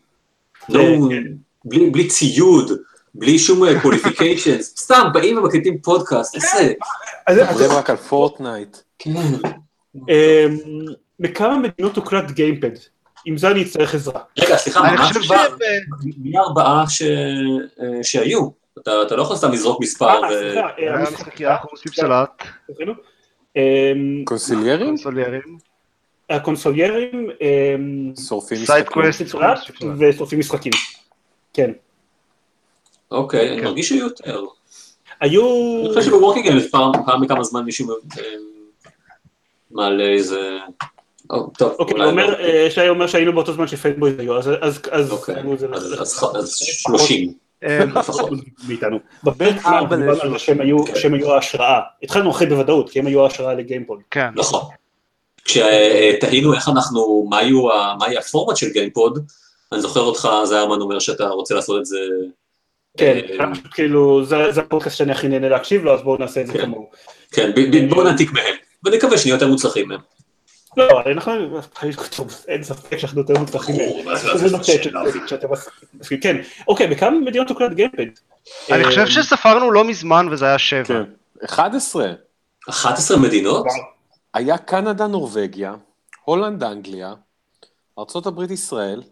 בלי ציוד, בלי שום qualifications, [LAUGHS] סתם באים ומקליטים פודקאסט, איזה... מדברים רק על פורטנייט. כן. מכמה מדינות הוקלט גיימפד? עם זה אני אצטרך עזרה. רגע, סליחה, ממש מי הארבעה שהיו? אתה לא יכול סתם לזרוק מספר. אה, סליחה, היה משחקייה, אנחנו עושים סלט. קונסוליירים? הקונסוליירים, שורפים משחקים. ושורפים משחקים, כן. אוקיי, אני מרגיש שהיו יותר. היו... אני חושב שב Walking Games פעם בכמה זמן מישהו מעלה איזה... טוב, אוקיי, שי אומר שהיינו באותו זמן שפייטבויז היו, אז... אוקיי, אז 30. אה, [LAUGHS] לפחות. מאיתנו. בפרק ארבע אנחנו דיברנו על זה לשלוש. שהם היו- ההשראה. התחלנו אחרי בוודאות, כי הם היו ההשראה לגיימפוד. כן. נכון. כשתהינו איך אנחנו, מה יהיו ה- מה יהיה הפורמט של גיימפוד, אני זוכר אותך, זיירמן אומר שאתה רוצה לעשות את זה... כן, אה, פשוט כאילו, זה זה הפודקאסט שאני הכי נהנה להקשיב לו, אז בואו נעשה את זה כן. כמוהו. כן, ב- ב- בואו נעתיק מהם, ונקווה שנהיה יותר מוצלחים מהם. לא, אנחנו, אין ספק שאנחנו יותר מוצלחים. כן, אוקיי, בכמה מדינות הוקלט גיימפד? אני חושב אה, שספרנו לא מזמן וזה היה שבע. כן. 11. 11 מדינות? היה קנדה, נורבגיה, הולנד, אנגליה, ארה"ב, ישראל,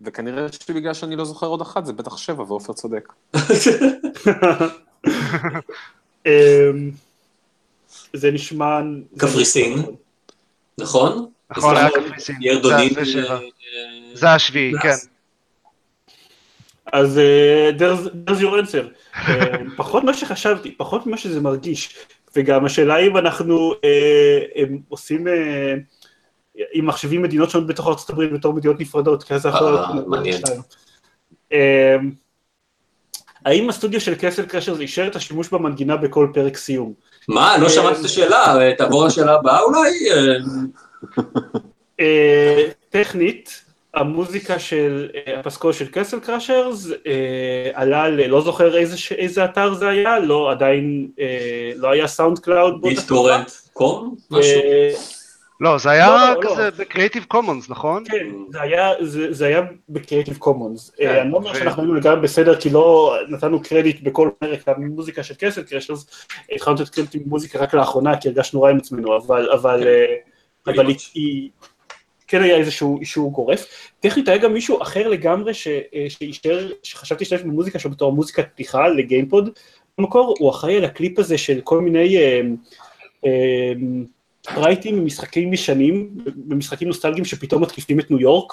וכנראה שבגלל שאני לא זוכר עוד אחת, זה בטח שבע, ועופר צודק. [LAUGHS] [LAUGHS] אמ, זה נשמע... קפריסין. נכון? נכון, היה הזכרנו קפריסין. זה- זה. אה, זה השביעי, כן. אז there's your answer. פחות ממה שחשבתי, פחות ממה שזה מרגיש. וגם השאלה אם אנחנו אה, עושים, אה, אם מחשבים מדינות שונות בתוך הברית בתור מדינות נפרדות, כי אז זה אה, להיות... מעניין. האם הסטודיו של Castle Crashers אישר את השימוש במנגינה בכל פרק סיום? מה? לא שמעתי את השאלה, אה, תעבור לשאלה הבאה אולי? אה, אה, טכנית, המוזיקה של אה, הפסקול של Castle Crashers אה, עלה ל... לא זוכר איזה, אתר זה היה, לא עדיין, אה, לא היה SoundCloud BitTorrent com? משהו? אה, לא, זה לא, היה לא, לא. כזה ב Creative Commons, נכון? כן, זה היה, זה, זה היה ב Creative Commons. כן, אני לא אומר ו- שאנחנו היינו לגמרי בסדר, כי לא נתנו קרדיט בכל פרק למוזיקה של Castle Crashers, התחלנו לתת קרדיט עם מוזיקה רק לאחרונה, כי הרגשנו רע עם עצמנו, אבל, אבל, כן. אה, אבל היא. היא, כן היה איזשהו אישור גורף. טכנית היה גם מישהו אחר לגמרי ש, אה, שאישר, שחשבתי להשתמש במוזיקה שלו בתור מוזיקת פתיחה לגיימפוד במקור, הוא אחראי על הקליפ הזה של כל מיני אה, אה, ספרייטים ממשחקים ישנים, במשחקים נוסטלגיים שפתאום מתקיפים את ניו יורק.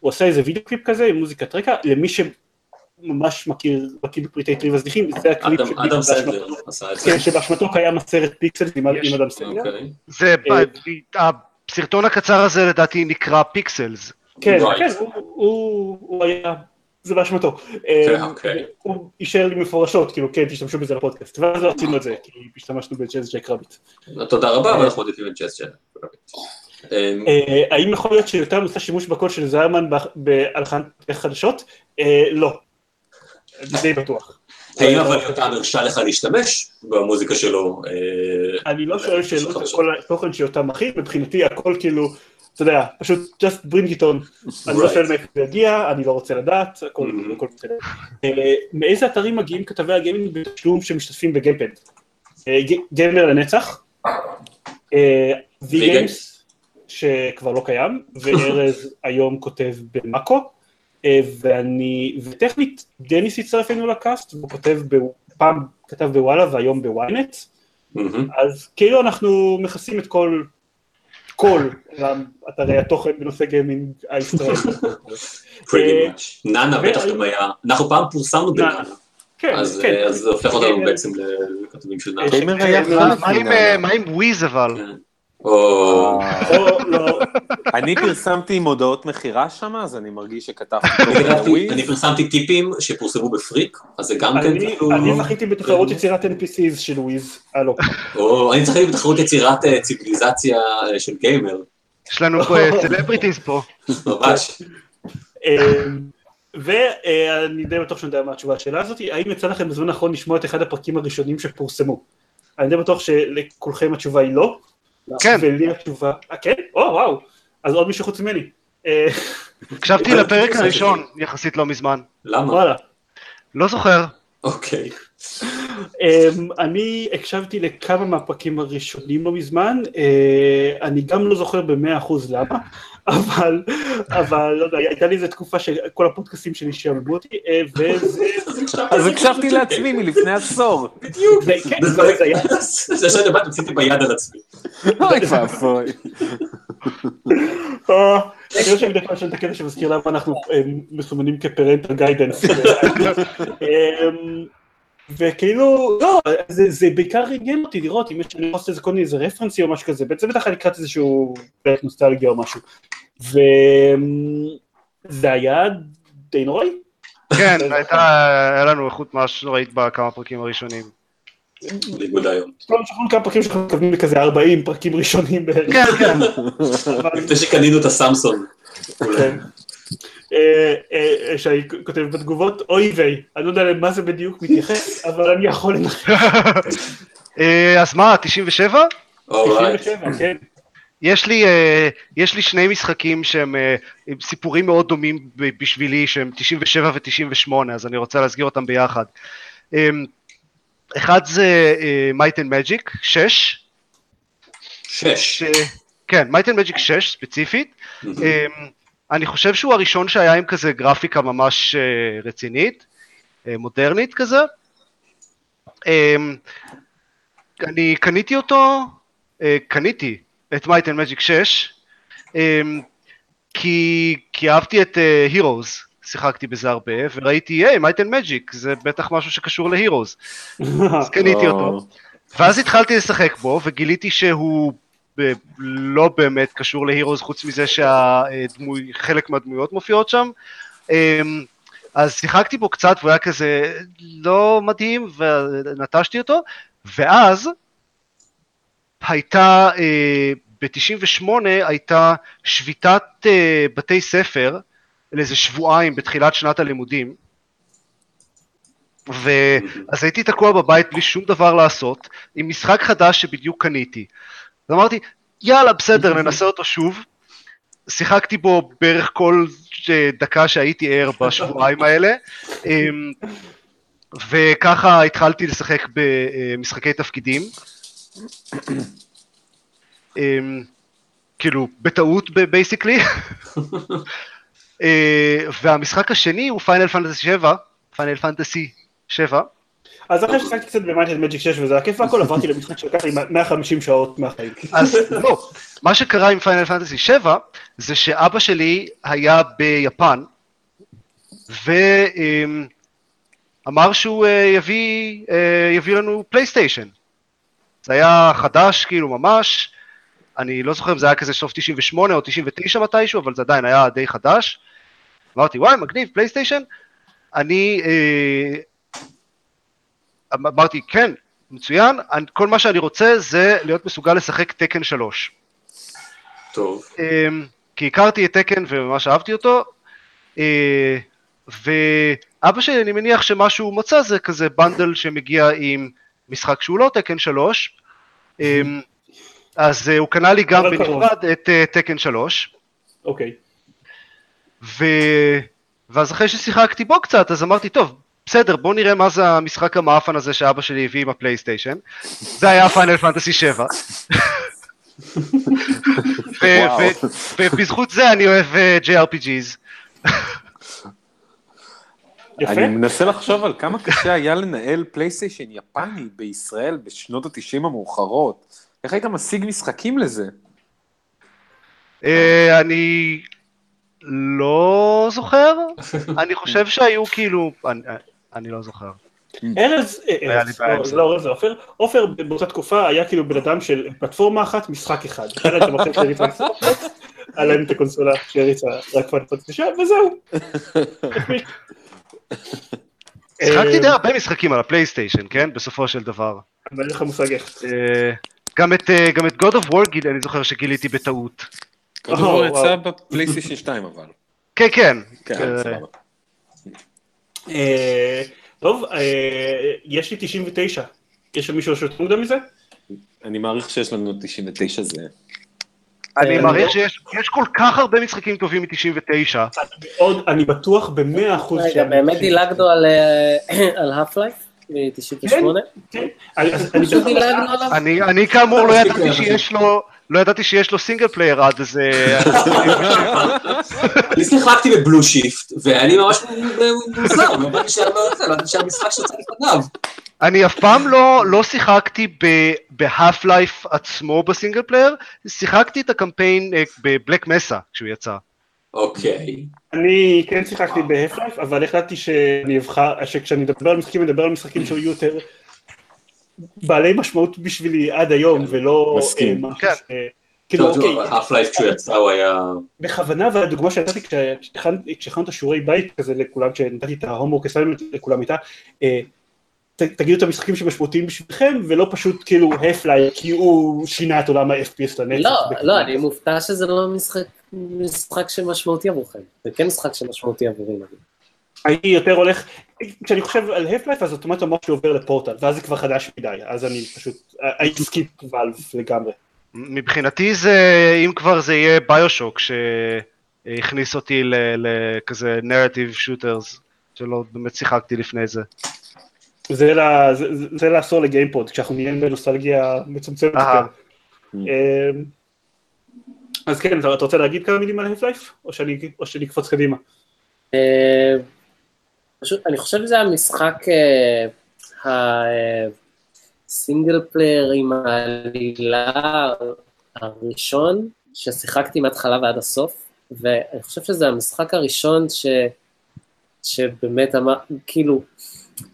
הוא עושה איזה וידאו קליפ כזה עם מוזיקת רקע, למי שממש מכיר, מכיר בפריטי טריוויה זניחים, זה הקליפ אדם- אדם סנדלר שבאשמתו- עשה את זה. כן, שבאשמתו קיים הסרט Pixels עם אדם סנדלר. אוקיי. זה, אה, הסרטון הקצר הזה לדעתי נקרא Pixels. כן, Right. כן, הוא- הוא הוא היה, זה באשמתו. כן, אה, אוקיי. הוא אישר לי מפורשות, כאילו, כן, תשתמשו בזה לפודקאסט, ואז לא עשינו את זה, כי השתמשנו בג'אז ג'ק רביט. תודה רבה, ואנחנו מעדיפים את ג'ס ג'ן. אמ, אה, האם יכול להיות שיותר עושה שימוש בקול של זיירמן בהלחנת חדשות? אה, לא. די בטוח. האם אבל יותם הרשה לך להשתמש במוזיקה שלו? אה, אני לא שואל שאלות על. כל התוכן שאותם מכין, מבחינתי הכל כאילו, אתה יודע, פשוט just bring it on. אני לא. שואל מאיפה זה יגיע, אני לא רוצה לדעת, הכל Mhm. הכל בסדר. אה, מאיזה אתרים מגיעים כתבי הגיימינג בתשלום שמשתתפים בגיימפד? אה, גיימר לנצח, אה, V-Games, שכבר לא קיים, [LAUGHS] וארז היום כותב במאקו, ואני, וטכנית, דניס הצטרף אלינו לקאסט, והוא כותב, ב- פעם כתב בוואלה והיום בוויינט, מהמם. אז כאילו אנחנו מכסים את כל, כל אתרי התוכן בנושא גיימינג הישראלי. [LAUGHS] אה. נאנה בטח גם היה, אנחנו פעם פורסמנו נאנה. בנאנה, כן, אז כן. אה, אז זה הופך אותנו בעצם לכתבים של נאנה. כן, אה, מה עם וויז אבל? או... אה, לא, אני פרסמתי מודעות מכירה שם, אז אני מרגיש שכתבתי אני פרסמתי טיפים שפורסמו בפריק, אז זה גם כן אני זכיתי בתחרות יצירת NPCs של וויז, הלו. או אני צריך בתחרות יצירת אה, ציוויליזציה אה, של גיימר, יש לנו פה סלבריטיז פה. ממש. אמ, ואני די בטוח שאני יודע מה התשובה לשאלה הזאת, האם יצא לכם בזמן האחרון לשמוע את אחד הפרקים הראשונים שפורסמו? אני די בטוח שלכולכם התשובה היא לא. כן. ולי התשובה, אה כן? או וואו, אז עוד מישהו חוץ ממני. אה, הקשבתי לפרק הראשון יחסית לא מזמן. למה? לא זוכר. אוקיי. אמ, אני הקשבתי לכמה מהפרקים הראשונים לא מזמן, אה, אני גם לא זוכר במאה אחוז למה, אבל, אבל לא יודע, הייתה לי איזו תקופה שכל הפודקאסים שלי שעמדו אותי, אה, וזה, [LAUGHS] אז הקשבתי לעצמי מלפני עשור. בדיוק. זה- כן, זה [LAUGHS] שאני באת, עשיתי ביד על עצמי. אוי ואבוי. אה, אני חושב שאני בדרך כלל שואל את הקטע שמזכיר למה אנחנו אה, מסומנים כפרנטל גיידנס. [LAUGHS] וכאילו, לא, זה, זה בעיקר עניין אותי לראות אם יש אני יכול לעשות איזה כל מיני איזה רפרנסי או משהו כזה, בעצם בטח אני לקראת איזשהו פרק נוסטלגיה או משהו. וזה היה די נוראי. כן, [LAUGHS] הייתה, היה לנו איכות ממש נוראית בכמה פרקים הראשונים. בניגוד היום. לא זוכרים כמה פרקים שאנחנו מתכוונים לכזה 40 פרקים ראשונים בערך. כן, כן. לפני שקנינו את הסמסון. כן. אה, אה, שי כותב בתגובות, אוי ויי, אני לא יודע למה זה בדיוק מתייחס, [LAUGHS] אבל אני יכול לנחש. אה, אז מה, 97? אורייט. 97, כן. יש לי, אה, יש לי שני משחקים שהם אה, עם סיפורים מאוד דומים בשבילי, שהם 97 ו-98, אז אני רוצה להסגיר אותם ביחד. אה, אחד זה אה, Might and Magic 6, שש. ש... כן, Might and Magic 6 ספציפית. מהמם. אני חושב שהוא הראשון שהיה עם כזה גרפיקה ממש אה, רצינית, אה, מודרנית כזה. אמ, אני קניתי אותו, אה, קניתי את Might and Magic 6, אמ, כי, כי אהבתי את Heroes, שיחקתי בזה הרבה, וראיתי, היי, Might and Magic, זה בטח משהו שקשור ל-Heroes, אז [LAUGHS] קניתי אותו. ואז התחלתי לשחק בו, וגיליתי שהוא לא באמת קשור להירוז, חוץ מזה שחלק מהדמויות מופיעות שם. אמ, אז שיחקתי בו קצת, והוא היה כזה לא מדהים, ונטשתי אותו, ואז הייתה, ב-98 הייתה שביתת אה, בתי ספר לאיזה שבועיים בתחילת שנת הלימודים, ואז הייתי תקוע בבית בלי שום דבר לעשות, עם משחק חדש שבדיוק קניתי. אז אמרתי, יאללה, בסדר, [LAUGHS] ננסה אותו שוב. שיחקתי בו בערך כל אה, דקה שהייתי ער בשבועיים האלה, אמ, וככה התחלתי לשחק במשחקי תפקידים. אמ, כאילו, בטעות basically. [LAUGHS] והמשחק השני הוא Final Fantasy 7, Final Fantasy 7. אז אחרי ששחקתי קצת ב Might and Magic 6 וזה היה כיף והכל, עברתי למשחק שלקח לי 150 שעות מהחיים. אז לא, מה שקרה עם Final Fantasy 7 זה שאבא שלי היה ביפן ואמר שהוא אה, יביא, אה, יביא לנו פלייסטיישן. זה היה חדש כאילו ממש, אני לא זוכר אם זה היה כזה סוף 98 או 99 מתישהו, אבל זה עדיין היה די חדש. אמרתי וואי מגניב פלייסטיישן, אני אה, אמרתי כן, מצוין, אני- כל מה שאני רוצה זה להיות מסוגל לשחק תקן 3. טוב. אמ, כי הכרתי את תקן וממש אהבתי אותו, אה, ואבא שלי, אני מניח שמה שהוא מצא זה כזה בנדל שמגיע עם משחק שהוא לא תקן 3, אמ, אז אה, הוא קנה לי גם. בנפרד את אה, תקן 3, אוקיי. ואז אחרי ששיחקתי בו קצת, אז אמרתי, טוב, בסדר, בוא נראה מה זה המשחק המאפן הזה שאבא שלי הביא עם הפלייסטיישן. זה היה Final Fantasy 7. [LAUGHS] ו- וואו. ו- ובזכות זה אני אוהב אה, JRPGs. יפה. אני מנסה לחשוב על כמה קשה היה לנהל פלייסטיישן יפני בישראל בשנות ה-90 המאוחרות. איך היית משיג משחקים לזה? אה, אני לא זוכר, [LAUGHS] אני חושב שהיו כאילו, אני- לא זוכר. ארז, אה, לא, לא ארז, זה עופר, עופר באותה תקופה היה כאילו בן אדם של פלטפורמה אחת, משחק אחד. היה להם את המחשב שהריץ רק סטארט, היה להם את הקונסולה שהריצה רק פנטסי 7, וזהו. שיחקתי די אה, הרבה משחקים על הפלייסטיישן, כן? בסופו של דבר. אבל אין לך מושג איך. אה, גם את, גם את God of War גיל- אני זוכר שגיליתי בטעות. קודם וואו, כל יצא. בפלייסטיישן 2 אבל. כן, כן. כן, אה, סבבה. אה, טוב, אה, יש לי 99. יש למישהו שיותר מוקדם מזה? אני מעריך שיש לנו 99 זה. אני אה, מעריך לא- שיש יש כל כך הרבה משחקים טובים מ-99. עוד, אני בטוח במאה אחוז. רגע, שאני- באמת דילגנו על, אה, [CLEARS THROAT] על האף לייף מ-98? כן, אני- אז אני כאמור לא ידעתי. שיש לו, לא ידעתי שיש לו single player עד איזה... אני שיחקתי ב Blue Shift, ואני ממש מוזר, לא ידעתי שה- לא ידעתי שהמשחק שיצא לפניו. אני אף פעם לא, לא שיחקתי ב Half-Life עצמו ב single player, שיחקתי את הקמפיין אה, ב Black Mesa כשהוא יצא. אוקיי. אני כן שיחקתי ב Half-Life, אבל החלטתי שאני אבחר, שכשאני אדבר על משחקים, אני אדבר על משחקים שהיו יותר בעלי משמעות בשבילי עד היום, ולא מסכים. אה, משהו כן. כאילו, אוקיי, האף לייף כשהוא יצא הוא היה... בכוונה, והדוגמה שנתתי כשהכנ- כשהכנו את השיעורי בית כזה לכולם, כשנתתי את ההומוורק אסיינמנט לכולם איתה, אה, תגידו את המשחקים שמשמעותיים בשבילכם, ולא פשוט כאילו הפליי, כי הוא שינה את עולם ה-FPS לנצח. לא. לא, אני מופתע שזה לא משחק, משחק שמשמעותי עבורכם. זה כן משחק שמשמעותי עבורי, נגיד. הייתי יותר הולך, כשאני חושב על Half-Life אז אוטומט המוח שלי עובר לפורטל, ואז זה כבר חדש מדי, אז אני פשוט, הייתי skip ואלף לגמרי. מבחינתי זה, אם כבר זה יהיה BioShock שהכניס אותי לכזה narrative shooters, שלא באמת שיחקתי לפני זה. זה, לה, זה, זה- לעשור לגיימפוד, כשאנחנו נהיה בנוסטלגיה מצומצמת. יותר. אמ, אז כן, אתה, רוצה להגיד כמה מילים על Half-Life? או שאני, או שאני אקפוץ קדימה? אה, פשוט, אני חושב שזה המשחק ה single player עם העלילה הראשון ששיחקתי מההתחלה ועד הסוף, ואני חושב שזה המשחק הראשון ש, שבאמת אמר, כאילו,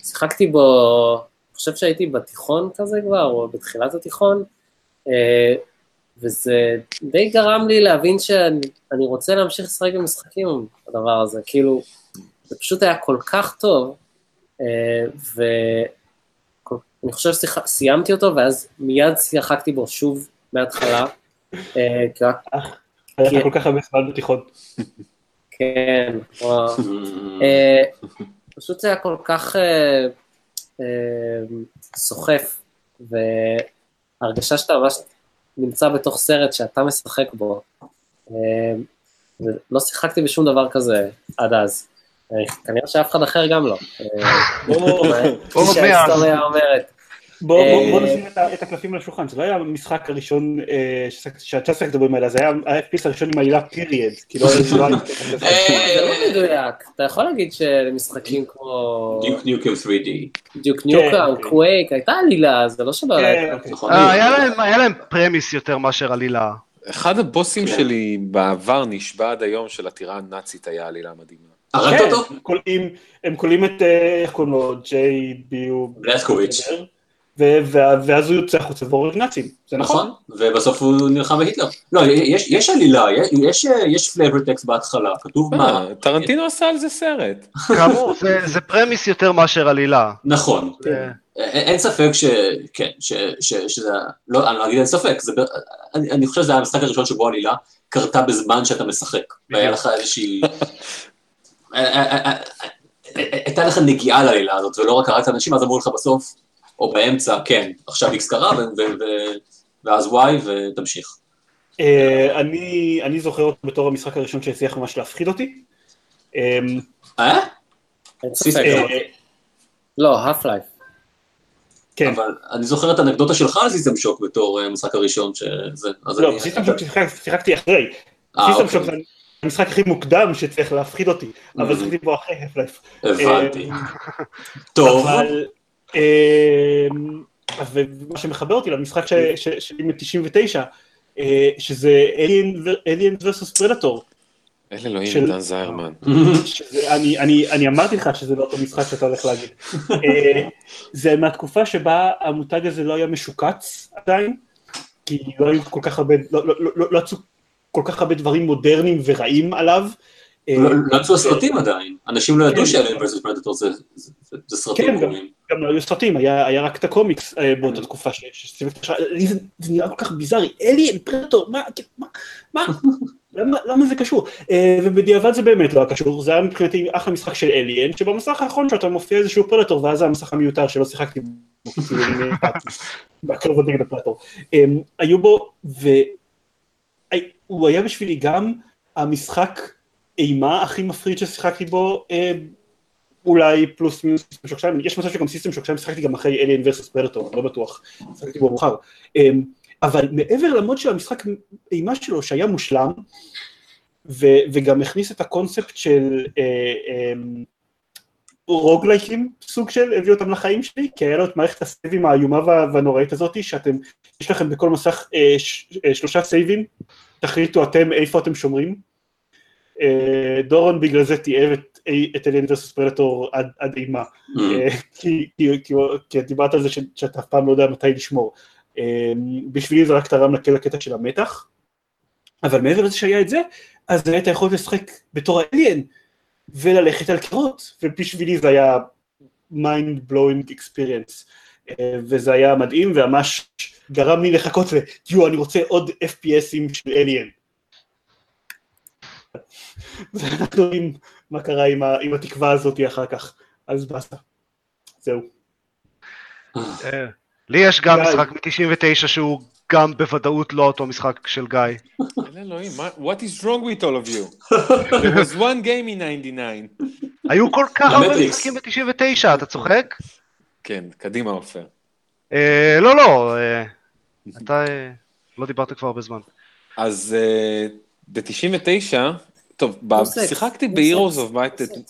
שיחקתי בו, אני חושב שהייתי בתיכון כזה כבר, או בתחילת התיכון, אה, וזה די גרם לי להבין שאני אני רוצה להמשיך לשחק במשחקים הדבר הזה, כאילו, זה פשוט היה כל כך טוב, אה, ואני חושב שסיימתי אותו, ואז מיד שיחקתי בו שוב מההתחלה, אה, רק- היה. לך כל כך הרבה זמן בתיכון. כן, וואו. [LAUGHS] אה, פשוט זה היה כל כך אה, אה, סוחף, והרגשה שאתה ממש נמצא בתוך סרט שאתה משחק בו. אה, ולא שיחקתי בשום דבר כזה עד אז. אה, כנראה שאף אחד אחר גם לא. אה, בוא- בוא כפי שההיסטוריה אומרת. בוא, בוא, אה, נשים את, הקלפים על השולחן, זה לא היה המשחק הראשון אה, בו עם האלה, זה היה ה-FPS הראשון עם העילה פיריד, כאילו זה לא היה... זה לא מדויק, אתה יכול להגיד שלמשחקים כמו דיוק ניוקם 3D. Duke Nukem, כן. קווייק, הייתה עלילה, זה לא שלא כן. אוקיי. נכון. אה, היה להם- היה להם premise יותר מאשר עלילה. אחד הבוסים כן. שלי בעבר נשבע עד היום של הטירה הנאצית היה עלילה מדהימה. הרגת כן, אותו? הם כולאים- הם כולאים את, אה, איך קוראים לו, ג'יי ביו... בלסקוביץ'. ואז הוא יוצא החוצה והורג נאצים, זה נכון. נכון, ובסוף הוא נלחם בהיטלר. לא, יש, יש עלילה, יש, יש flavor text בהתחלה, כתוב מה. אה, טרנטינו עשה על זה סרט. כאמור, [LAUGHS] זה- פרמיס יותר מאשר עלילה. נכון, א- אין ספק ש... כן, שזה... לא, אני לא אגיד אין ספק, אני חושב שזה היה המשחק הראשון שבו עלילה קרתה בזמן שאתה משחק. והיה לך איזושהי... [LAUGHS] הייתה לך נגיעה לעלילה הזאת, ולא רק הרגת אנשים, אז אמרו לך בסוף, או באמצע, כן, עכשיו איקס קרה, ואז וואי, ותמשיך. אה, אני אני זוכר אותו בתור המשחק הראשון שהצליח ממש להפחיד אותי. אה, אה? אה, לא, Half-Life. כן. אבל אני זוכר את האנקדוטה שלך על System Shock בתור אה, המשחק הראשון שזה... לא, System Shock שיחק- שיחקתי אחרי. אה, System אוקיי. שוק המשחק הכי מוקדם שהצליח להפחיד אותי, אבל Mhm. שיחקתי בו אחרי Half-Life. הבנתי. אה, טוב, אבל... אה, ומה שמחבר אותי למשחק שלי מ-99, שזה Alien vs Predator. אל אלוהים, דן זיירמן. [LAUGHS] אני, אמרתי לך שזה לא אותו משחק שאתה הולך להגיד. [LAUGHS] אה, זה מהתקופה שבה המותג הזה לא היה משוקץ עדיין, כי לא היו כל כך הרבה, לא, לא, לא, לא יצאו כל כך הרבה דברים מודרניים ורעים עליו. אה, לא לא יצאו הסרטים עדיין, אנשים לא ידעו. שאלן versus פרדטור זה סרטים כן, גם- לא היו סרטים, היה, רק את הקומיקס אה, באותה תקופה ש- זה, נראה כל כך ביזארי, Alien, Predator, מה, כן, מה, מה, [LAUGHS] למה, למה זה קשור? אה, ובדיעבד זה באמת לא היה קשור, זה היה מבחינתי אחלה משחק של Alien, שבמסך האחרון שלו אתה מופיע איזשהו Predator, ואז זה המסך המיותר שלא שיחקתי בו, כאילו, [LAUGHS] בקרבות נגד ה Predator. אה, היו בו, והוא היה בשבילי גם המשחק אימה הכי מפחיד ששיחקתי בו, אה, אולי פלוס מינוס System Shock 2, יש מצב שגם System Shock 2 שיחקתי גם אחרי Alien versus Predator, לא בטוח, שיחקתי בו מאוחר. אמ, אבל מעבר למוד של המשחק אימה שלו שהיה מושלם, ו- וגם הכניס את הקונספט של אה, אמ, רוגלייקים סוג של, הביא אותם לחיים שלי, כי היה לו את מערכת הסייבים האיומה וה- והנוראית הזאת, שאתם, יש לכם בכל מסך אה, ש- אה, שלושה סייבים, תחליטו אתם איפה אתם שומרים. אה, דורון בגלל זה תיאר את, את אליאן ורסוס פרדטור עד, עד אימה, Mm. אה, כי, כי, כי, כי את דיברת על זה ש, שאתה אף פעם לא יודע מתי לשמור. אה, בשבילי זה רק תרם לקטע של המתח, אבל מעבר לזה שהיה את זה, אז היית יכול לשחק בתור האליאן, וללכת על קירות, ובשבילי זה היה mind blowing experience, אה, וזה היה מדהים, וממש גרם לי לחכות ל... אני רוצה עוד FPSים של אליאן. [LAUGHS] ואנחנו רואים מה קרה עם, ה, עם התקווה הזאת אחר כך, אז באסה. זהו. אה, לי יש גם משחק מ-99 שהוא גם בוודאות לא אותו משחק של גיא. אלוהים, what is wrong with all of you? [LAUGHS] There was one game in 99. היו כל כך הרבה משחקים ב-99, אתה צוחק? כן, קדימה עופר. אה, לא, לא, אה, אתה לא דיברת כבר הרבה זמן. אז ב-99, טוב, שיחקתי ב-Heroes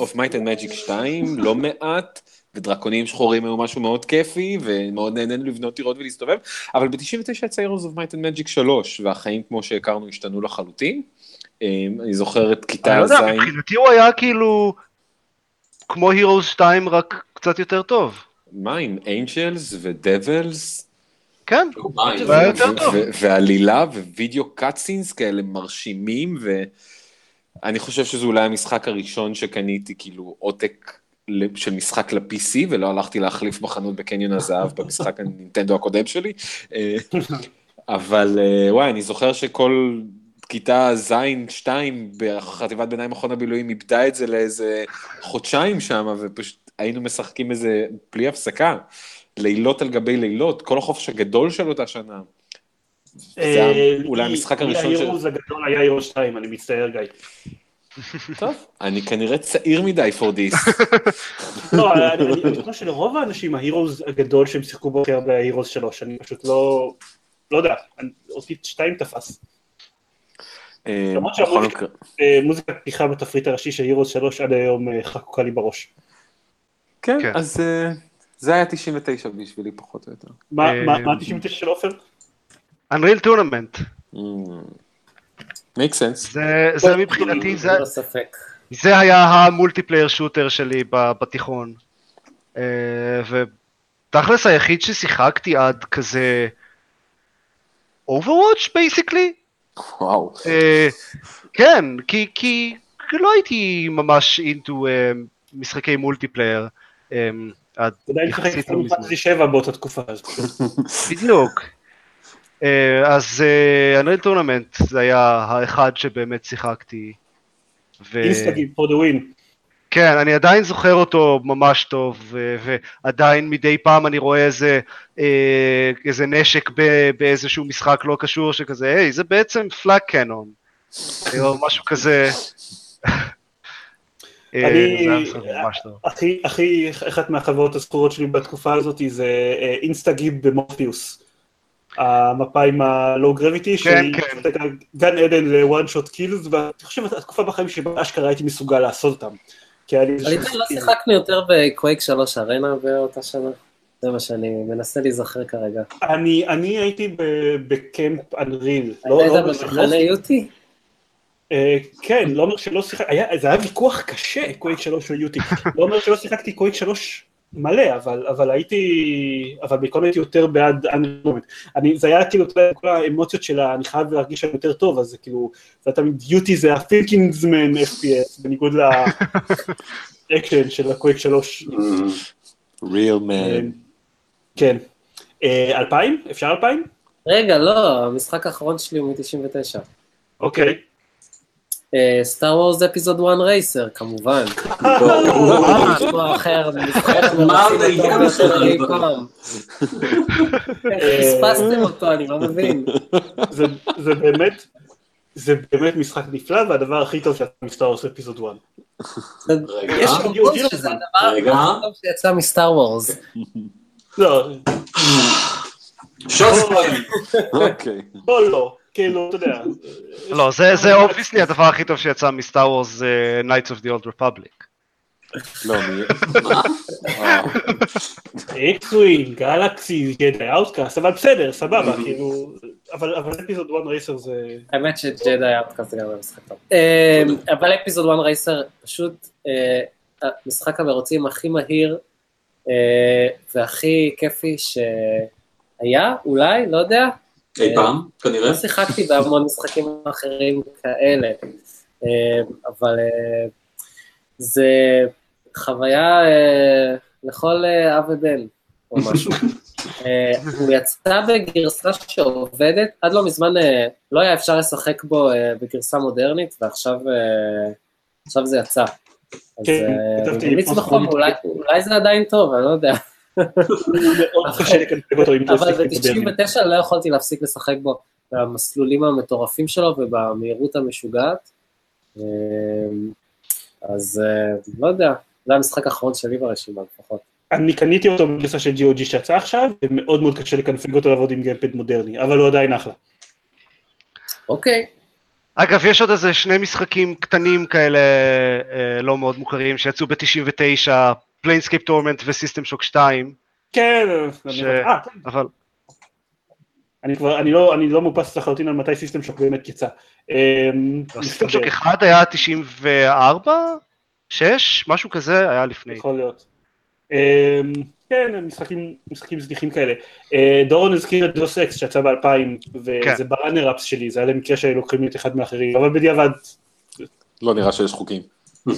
of Might and Magic 2 לא מעט. ודרקונים שחורים היו משהו מאוד כיפי, ומאוד נהנינו לבנות טירות ולהסתובב, אבל ב-99 יצא Heroes of Might and Magic 3, והחיים כמו שהכרנו השתנו לחלוטין. אמ, אני זוכר את כיתה ז'. אני לא יודע, מבחינתי הוא היה כאילו כמו Heroes 2, רק קצת יותר טוב. מה עם אנג'לס ודבלס? כן, זה היה יותר טוב. ועלילה ווידאו קאטסינס כאלה מרשימים, ואני חושב שזה אולי המשחק הראשון שקניתי כאילו עותק של משחק ל-PC, ולא הלכתי להחליף בחנות בקניון הזהב במשחק הנינטנדו הקודם שלי. אה, אבל אה, וואי, אני זוכר שכל כיתה ז'-2 בחטיבת ביניים מכון הבילויים איבדה את זה לאיזה חודשיים שם, ופשוט היינו משחקים איזה בלי הפסקה, לילות על גבי לילות, כל החופש הגדול של אותה שנה. זה אה, אולי המשחק הראשון של... היה אירוס 2, אני מצטער גיא. טוב, אני כנראה צעיר מדי for this. [LAUGHS] לא, אני חושב שלרוב האנשים ההירוז הגדול שהם שיחקו בו הרבה ההירוז שלוש, אני פשוט לא, לא יודע, אותי שתיים תפס. אה, למרות שהמוזיקת אה, פתיחה בתפריט הראשי של הירוז שלוש עד היום אה, חקוקה לי בראש. כן, כן. אז זה היה 99 בשבילי פחות או יותר. מה 99 של עופר? Unreal Tournament. Make sense. זה, זה מבחינתי, זה, זה היה ה multiplayer shooter שלי בתיכון. אה, ותכלס היחיד ששיחקתי עד כזה Overwatch basically. וואו. כן, כי, כי לא הייתי ממש into אה, משחקי multiplayer. אמ, עד יחסית לא מזמן. אתה יודע, 7 באותה תקופה. בדיוק. אה, אז Unreal אה, Tournament זה היה האחד שבאמת שיחקתי. Instagib for the win. כן, אני עדיין זוכר אותו ממש טוב, ועדיין מדי פעם אני רואה איזה, אה, איזה נשק באיזשהו משחק לא קשור שכזה, היי, זה בעצם פלאג קנון, [LAUGHS] או משהו כזה. [LAUGHS] אני, הכי, הכי, אחת מהחברות הזכורות שלי בתקופה הזאת זה אינסטגיב במורפיוס. המפה עם הלואו גרביטי, שהיא גן עדן ל-one shot kills, ואני חושב התקופה בחיים שבה אשכרה הייתי מסוגל לעשות אותם. אני לא שיחקנו יותר בקווייק 3 ארנה באותה שנה. זה מה שאני מנסה להיזכר כרגע. אני הייתי בקמפ אנריל. לא, היית לא במחנה יוטי? אה, כן, לא אומר שלא שיחקתי, זה היה ויכוח קשה, קווייק 3 ויוטי. לא אומר שלא שיחקתי קווייק 3 מלא, אבל, אבל הייתי, אבל בעיקרון הייתי יותר בעד אנדרומט. אני, זה היה כאילו, כל האמוציות שלה, אני חייב להרגיש שם יותר טוב, אז זה כאילו, זה תמיד דיוטי זה הפילקינגסמן FPS, בניגוד לאקשן [LAUGHS] של הקוויק 3. real man. כן. אה, אלפיים? אפשר אלפיים? רגע, לא, המשחק האחרון שלי הוא מ-99. אוקיי. Star Wars Episode 1 Racer, כמובן. [LAUGHS] פספסתם אותו, אני לא מבין. זה באמת, זה באמת משחק נפלא, והדבר הכי טוב שיצא מ Star Wars Episode 1. יש אומרים שזה הדבר הכי טוב שיצא מ Star Wars. לא. שוט אוקיי. לא, לא. כאילו, אתה יודע. [LAUGHS] לא, זה obviously הדבר הכי טוב שיצא מ Star Wars זה Knights of the Old Republic. לא, מי... X-Wing, Galaxies, Jedi Outcast, אבל בסדר, סבבה, כאילו, אבל Episode 1 Racer זה... האמת ש Jedi Outcast זה גם משחק טוב. אמ, אבל Episode 1 Racer פשוט אה, משחק המרוצים הכי מהיר אה, והכי כיפי שהיה, אולי, לא יודע, אי פעם, כנראה. לא שיחקתי בהמון משחקים אחרים כאלה, אה, אבל אה, זה חוויה אה, לכל אב ובן, או משהו. [LAUGHS] הוא יצא בגרסה שעובדת, עד לא מזמן לא היה אפשר לשחק בו בגרסה מודרנית, ועכשיו עכשיו זה יצא. אז כן, ממליץ בחום, אולי זה עדיין טוב, אני לא יודע. מאוד קשה לקנפג אותו אם אבל עושה מודרני. ב-99 לא יכולתי להפסיק לשחק בו, במסלולים המטורפים שלו ובמהירות המשוגעת. אה, אז אה, לא יודע, זה המשחק האחרון שלי ברשימה לפחות. אני קניתי אותו בגרסה של GOG שיצא עכשיו, ומאוד מאוד קשה לקנפג אותו לעבוד עם gamepad מודרני, אבל הוא עדיין אחלה. אוקיי, אגב, יש עוד איזה שני משחקים קטנים כאלה אה, לא מאוד מוכרים שיצאו ב-99, Planescape Torment ו System Shock 2, כן, ש- אני- כן. אבל אני כבר, אני לא, אני לא מאופס לחלוטין על מתי System Shock באמת יצא. אמ, System Shock 1 היה 94? 6? משהו כזה היה לפני. יכול להיות. אמ, כן, משחקים, משחקים זניחים כאלה. דורון הזכיר את Deus Ex שיצא ב-2000, וזה כן. ב runner ups שלי, זה היה למקרה שלוקחים לי את אחד מאחרים, אבל בדיעבד, לא נראה שיש חוקים. [LAUGHS]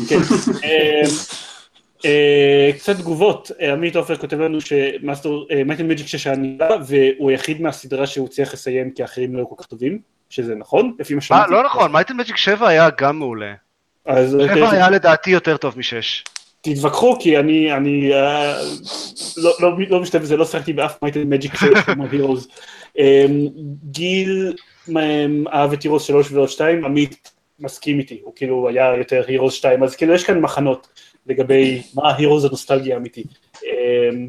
אמ, אה, קצת תגובות, אה, עמית עופר כותב לנו שמאסטר, Might and Magic 6 היה נהדר, והוא היחיד מהסדרה שהוא הצליח לסיים כי האחרים לא היו כל כך טובים, שזה נכון, לפי מה שמעתי. לא נכון, Might and Magic 7 היה גם מעולה. 7 היה לדעתי יותר טוב משש. תתווכחו, כי אני, אני אה, לא, לא, לא משתתף בזה, לא שיחקתי באף Might and Magic שלא [LAUGHS] Heroes. גיל אמ, אהב את Heroes 3 ועוד 2, עמית מסכים איתי, הוא כאילו היה יותר Heroes 2, אז כאילו יש כאן מחנות לגבי מה ה Heroes הנוסטלגי האמיתי. אמ,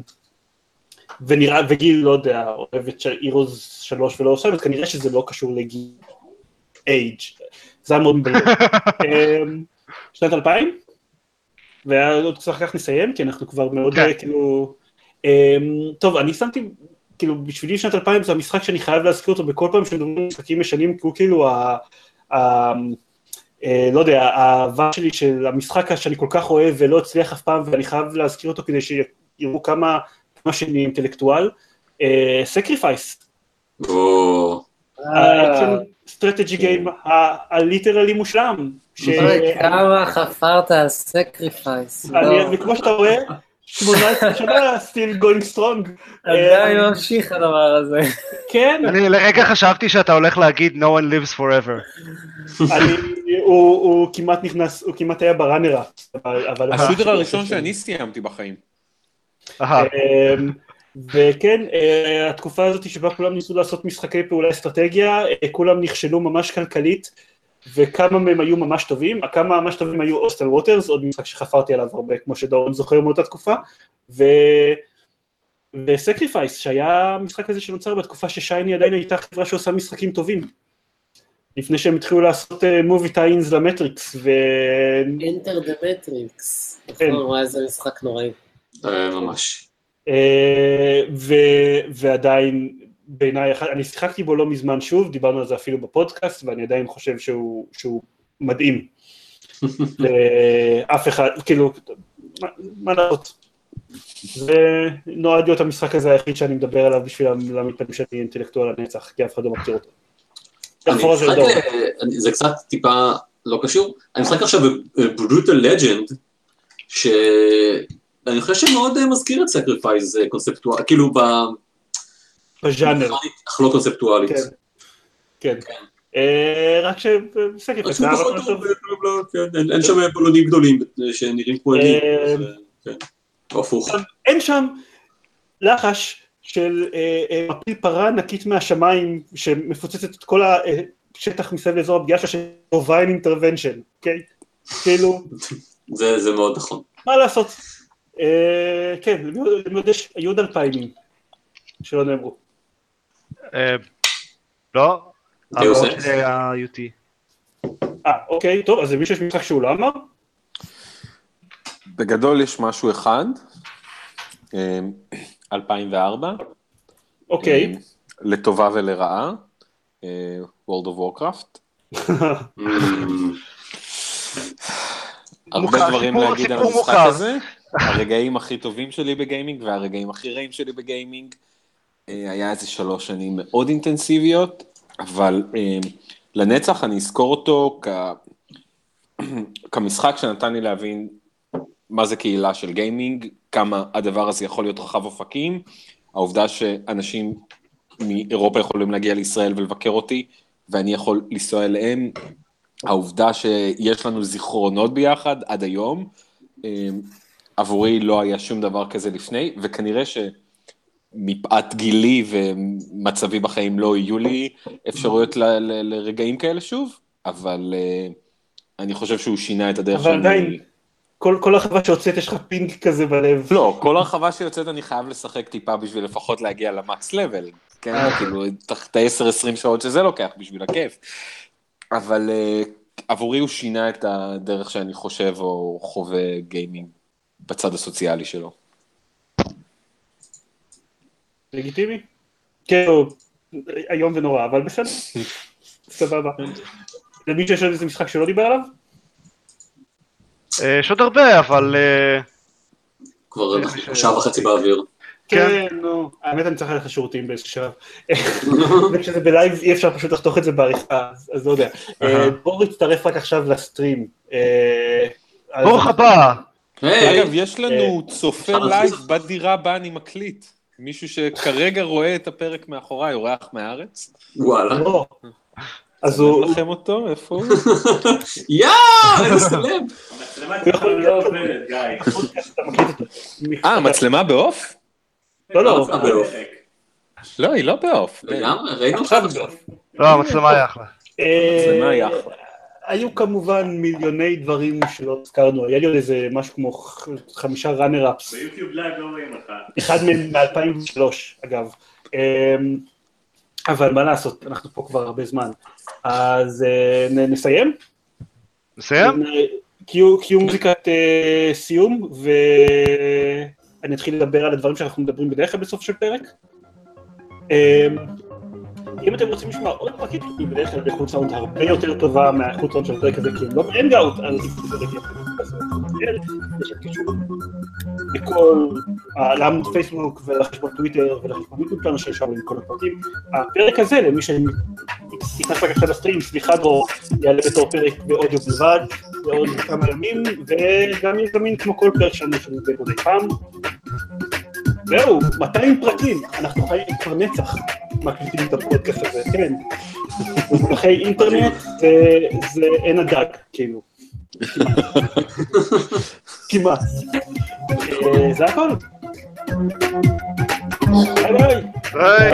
ונראה, וגיל, לא יודע, אוהב את הירוז 3 ולא 2, אז כנראה שזה לא קשור לגיל אייג'. זה היה מאוד מבלבל. [LAUGHS] אמ, שנת 2000? ועוד קצת אחר כך נסיים, כי אנחנו כבר מאוד כן. אה, כאילו... אמ, טוב, אני שמתי, כאילו, בשבילי שנת 2000 זה המשחק שאני חייב להזכיר אותו בכל פעם שמדברים על משחקים ישנים, כי הוא כאילו ה... אה, לא יודע, האהבה שלי של המשחק שאני כל כך אוהב ולא הצליח אף פעם, ואני חייב להזכיר אותו כדי שיראו כמה, כמה שאני אינטלקטואל. Sacrifice, אה, strategy game ה literally מושלם. כמה חפרת על Sacrifice. אני- וכמו שאתה רואה, 18 שנה, still going strong. עדיין אה, ממשיך הדבר הזה. כן, אני לרגע חשבתי שאתה הולך להגיד no one lives forever. אני- הוא כמעט נכנס, הוא כמעט היה ב runner אבל... אבל- ה shooter הראשון שאני סיימתי בחיים. אמ, וכן, אה, התקופה הזאת שבה כולם ניסו לעשות משחקי פעולה אסטרטגיה, אה, כולם נכשלו ממש כלכלית, וכמה מהם היו ממש טובים, הכמה ממש טובים היו Hostile Waters, עוד משחק שחפרתי עליו הרבה, כמו שדורון זוכר מאותה תקופה, ו... ו Sacrifice, שהיה המשחק הזה שנוצר בתקופה ש Shiny עדיין הייתה חברה שעושה משחקים טובים. לפני שהם התחילו לעשות movie tie-ins ל Matrix, ו... Enter the Matrix. כן. נכון, וואי, איזה משחק נוראי. אה, ממש. אה, ו- ועדיין בעיניי, אני שיחקתי בו לא מזמן שוב, דיברנו על זה אפילו בפודקאסט, ואני עדיין חושב שהוא, שהוא מדהים. [LAUGHS] אף אחד, כאילו, מה- לעשות? זה נועד להיות המשחק הזה היחיד שאני מדבר עליו בשביל המתפנים שאני אינטלקטואל הנצח, כי אף אחד לא מכיר אותו. זה. אה, קצת טיפה לא קשור, אני משחק עכשיו ב Brutal Legend, שאני חושב שמאוד אה, מזכיר את Sacrifice קונספטואל, כאילו. בז'אנר, אך לא קונספטואלית. כן. כן. אה, רק פחות טוב, בלה, בלה, כן, אין- שם בלונים גדולים שנראים כמו אלים, אה, אה, כן. או הפוך. אין שם לחש של מפיל פרה ענקית מהשמיים שמפוצצת את כל השטח מסביב לאזור הפגיעה שלה של דיוויין אינטרוונשן, אוקיי? כאילו, זה מאוד נכון. מה לעשות? כן, אני יודע שהיו עוד אלפיימים שלא נאמרו. אה, לא, אוקיי. המון שלי היה UT. אה, אוקיי, טוב, אז למישהו יש משחק שהוא לא אמר? בגדול יש משהו אחד, אה, 2004, אוקיי. אה, לטובה ולרעה, אה, World of Warcraft. אמ, [LAUGHS] הרבה דברים להגיד על המשחק. הזה, הרגעים הכי טובים שלי בגיימינג והרגעים הכי רעים שלי בגיימינג. אה, היה איזה שלוש שנים מאוד אינטנסיביות, אבל אה, לנצח אני אזכור אותו כ... [CLEARS THROAT] כמשחק שנתן לי להבין מה זה קהילה של גיימינג, כמה הדבר הזה יכול להיות רחב אופקים, העובדה שאנשים מאירופה יכולים להגיע לישראל ולבקר אותי, ואני יכול לנסוע אליהם, העובדה שיש לנו זיכרונות ביחד עד היום, אה, עבורי לא היה שום דבר כזה לפני, וכנראה שמפאת גילי ומצבי בחיים לא יהיו לי אפשרויות ל- ל- לרגעים כאלה שוב, אבל uh, אני חושב שהוא שינה את הדרך אבל עדיין, כל, כל הרחבה שיוצאת יש לך פינג כזה בלב. לא, כל הרחבה שיוצאת אני חייב לשחק טיפה בשביל לפחות להגיע למקס לבל, כן, כאילו, את ה-10-20 שעות שזה לוקח בשביל הכיף. אבל uh, עבורי הוא שינה את הדרך שאני חושב או חווה גיימינג בצד הסוציאלי שלו. לגיטימי? כן, לא, איום ונורא, אבל בסדר. סבבה. למי שיש עוד איזה משחק שלא דיבר עליו? אה, יש עוד הרבה, אבל... אה, כבר אנחנו שעה וחצי באוויר. כן. כן, נו. האמת אני צריך ללכת לשירותים באיזשהו שלב. [LAUGHS] וכשזה בלייב אי אפשר פשוט לחתוך את זה בעריכה, אז- לא יודע. אה, דרור הצטרף רק עכשיו לסטרים. אה, ברוך הבא. אגב, יש לנו צופה לייב. בדירה בה אני מקליט. מישהו שכרגע רואה את הפרק מאחוריי, אורח מהארץ. וואלה. לא. אז אני הוא... לכם אותו, איפה הוא? [LAUGHS] יא, איזה סלב. המצלמה לא. אה, המצלמה ב off? לא, לא. אה, ב off. לא, היא לא ב off. לגמרי, ראינו אותך עכשיו. לא, המצלמה היא אחלה. אה, מצלמה היא אחלה. היו כמובן מיליוני דברים שלא הזכרנו, היה לי עוד איזה משהו כמו חמישה runner-ups, ביוטיוב לייב לא רואים אותך. אחד מהם מ-2003 אגב, אמ, אבל מה לעשות, אנחנו פה כבר הרבה זמן, אז אה, נסיים? נסיים? קיו קיו מוזיקת אה, סיום, ואני אתחיל לדבר על הדברים שאנחנו מדברים בדרך כלל בסוף של פרק. אם אתם רוצים לשמוע עוד פרקים, כי בדרך כלל באיכות סאונד הרבה יותר טובה מהאיכות סאונד של הפרק הזה, כי הם לא באנגאוט, אז זה לכל, לעמוד פייסבוק ולחשבון טוויטר ולחשבון יוטיוב שלנו שיש שם עם כל הפרקים. הפרק הזה, למי שנכנס רק עכשיו לסטרים, סליחה דרור, יעלה בתור פרק באודיו בלבד, בעוד כמה ימים, וגם יהיה זמין כמו כל פרק שלנו שנמצא מדי פעם. זהו, 200 פרקים, אנחנו חיים כבר נצח מקליטים את הפודקאסט הזה, כן. אחרי אינטרנט זה, עין הדג, כאילו. כמעט. אה, זה הכל. ביי ביי. היי,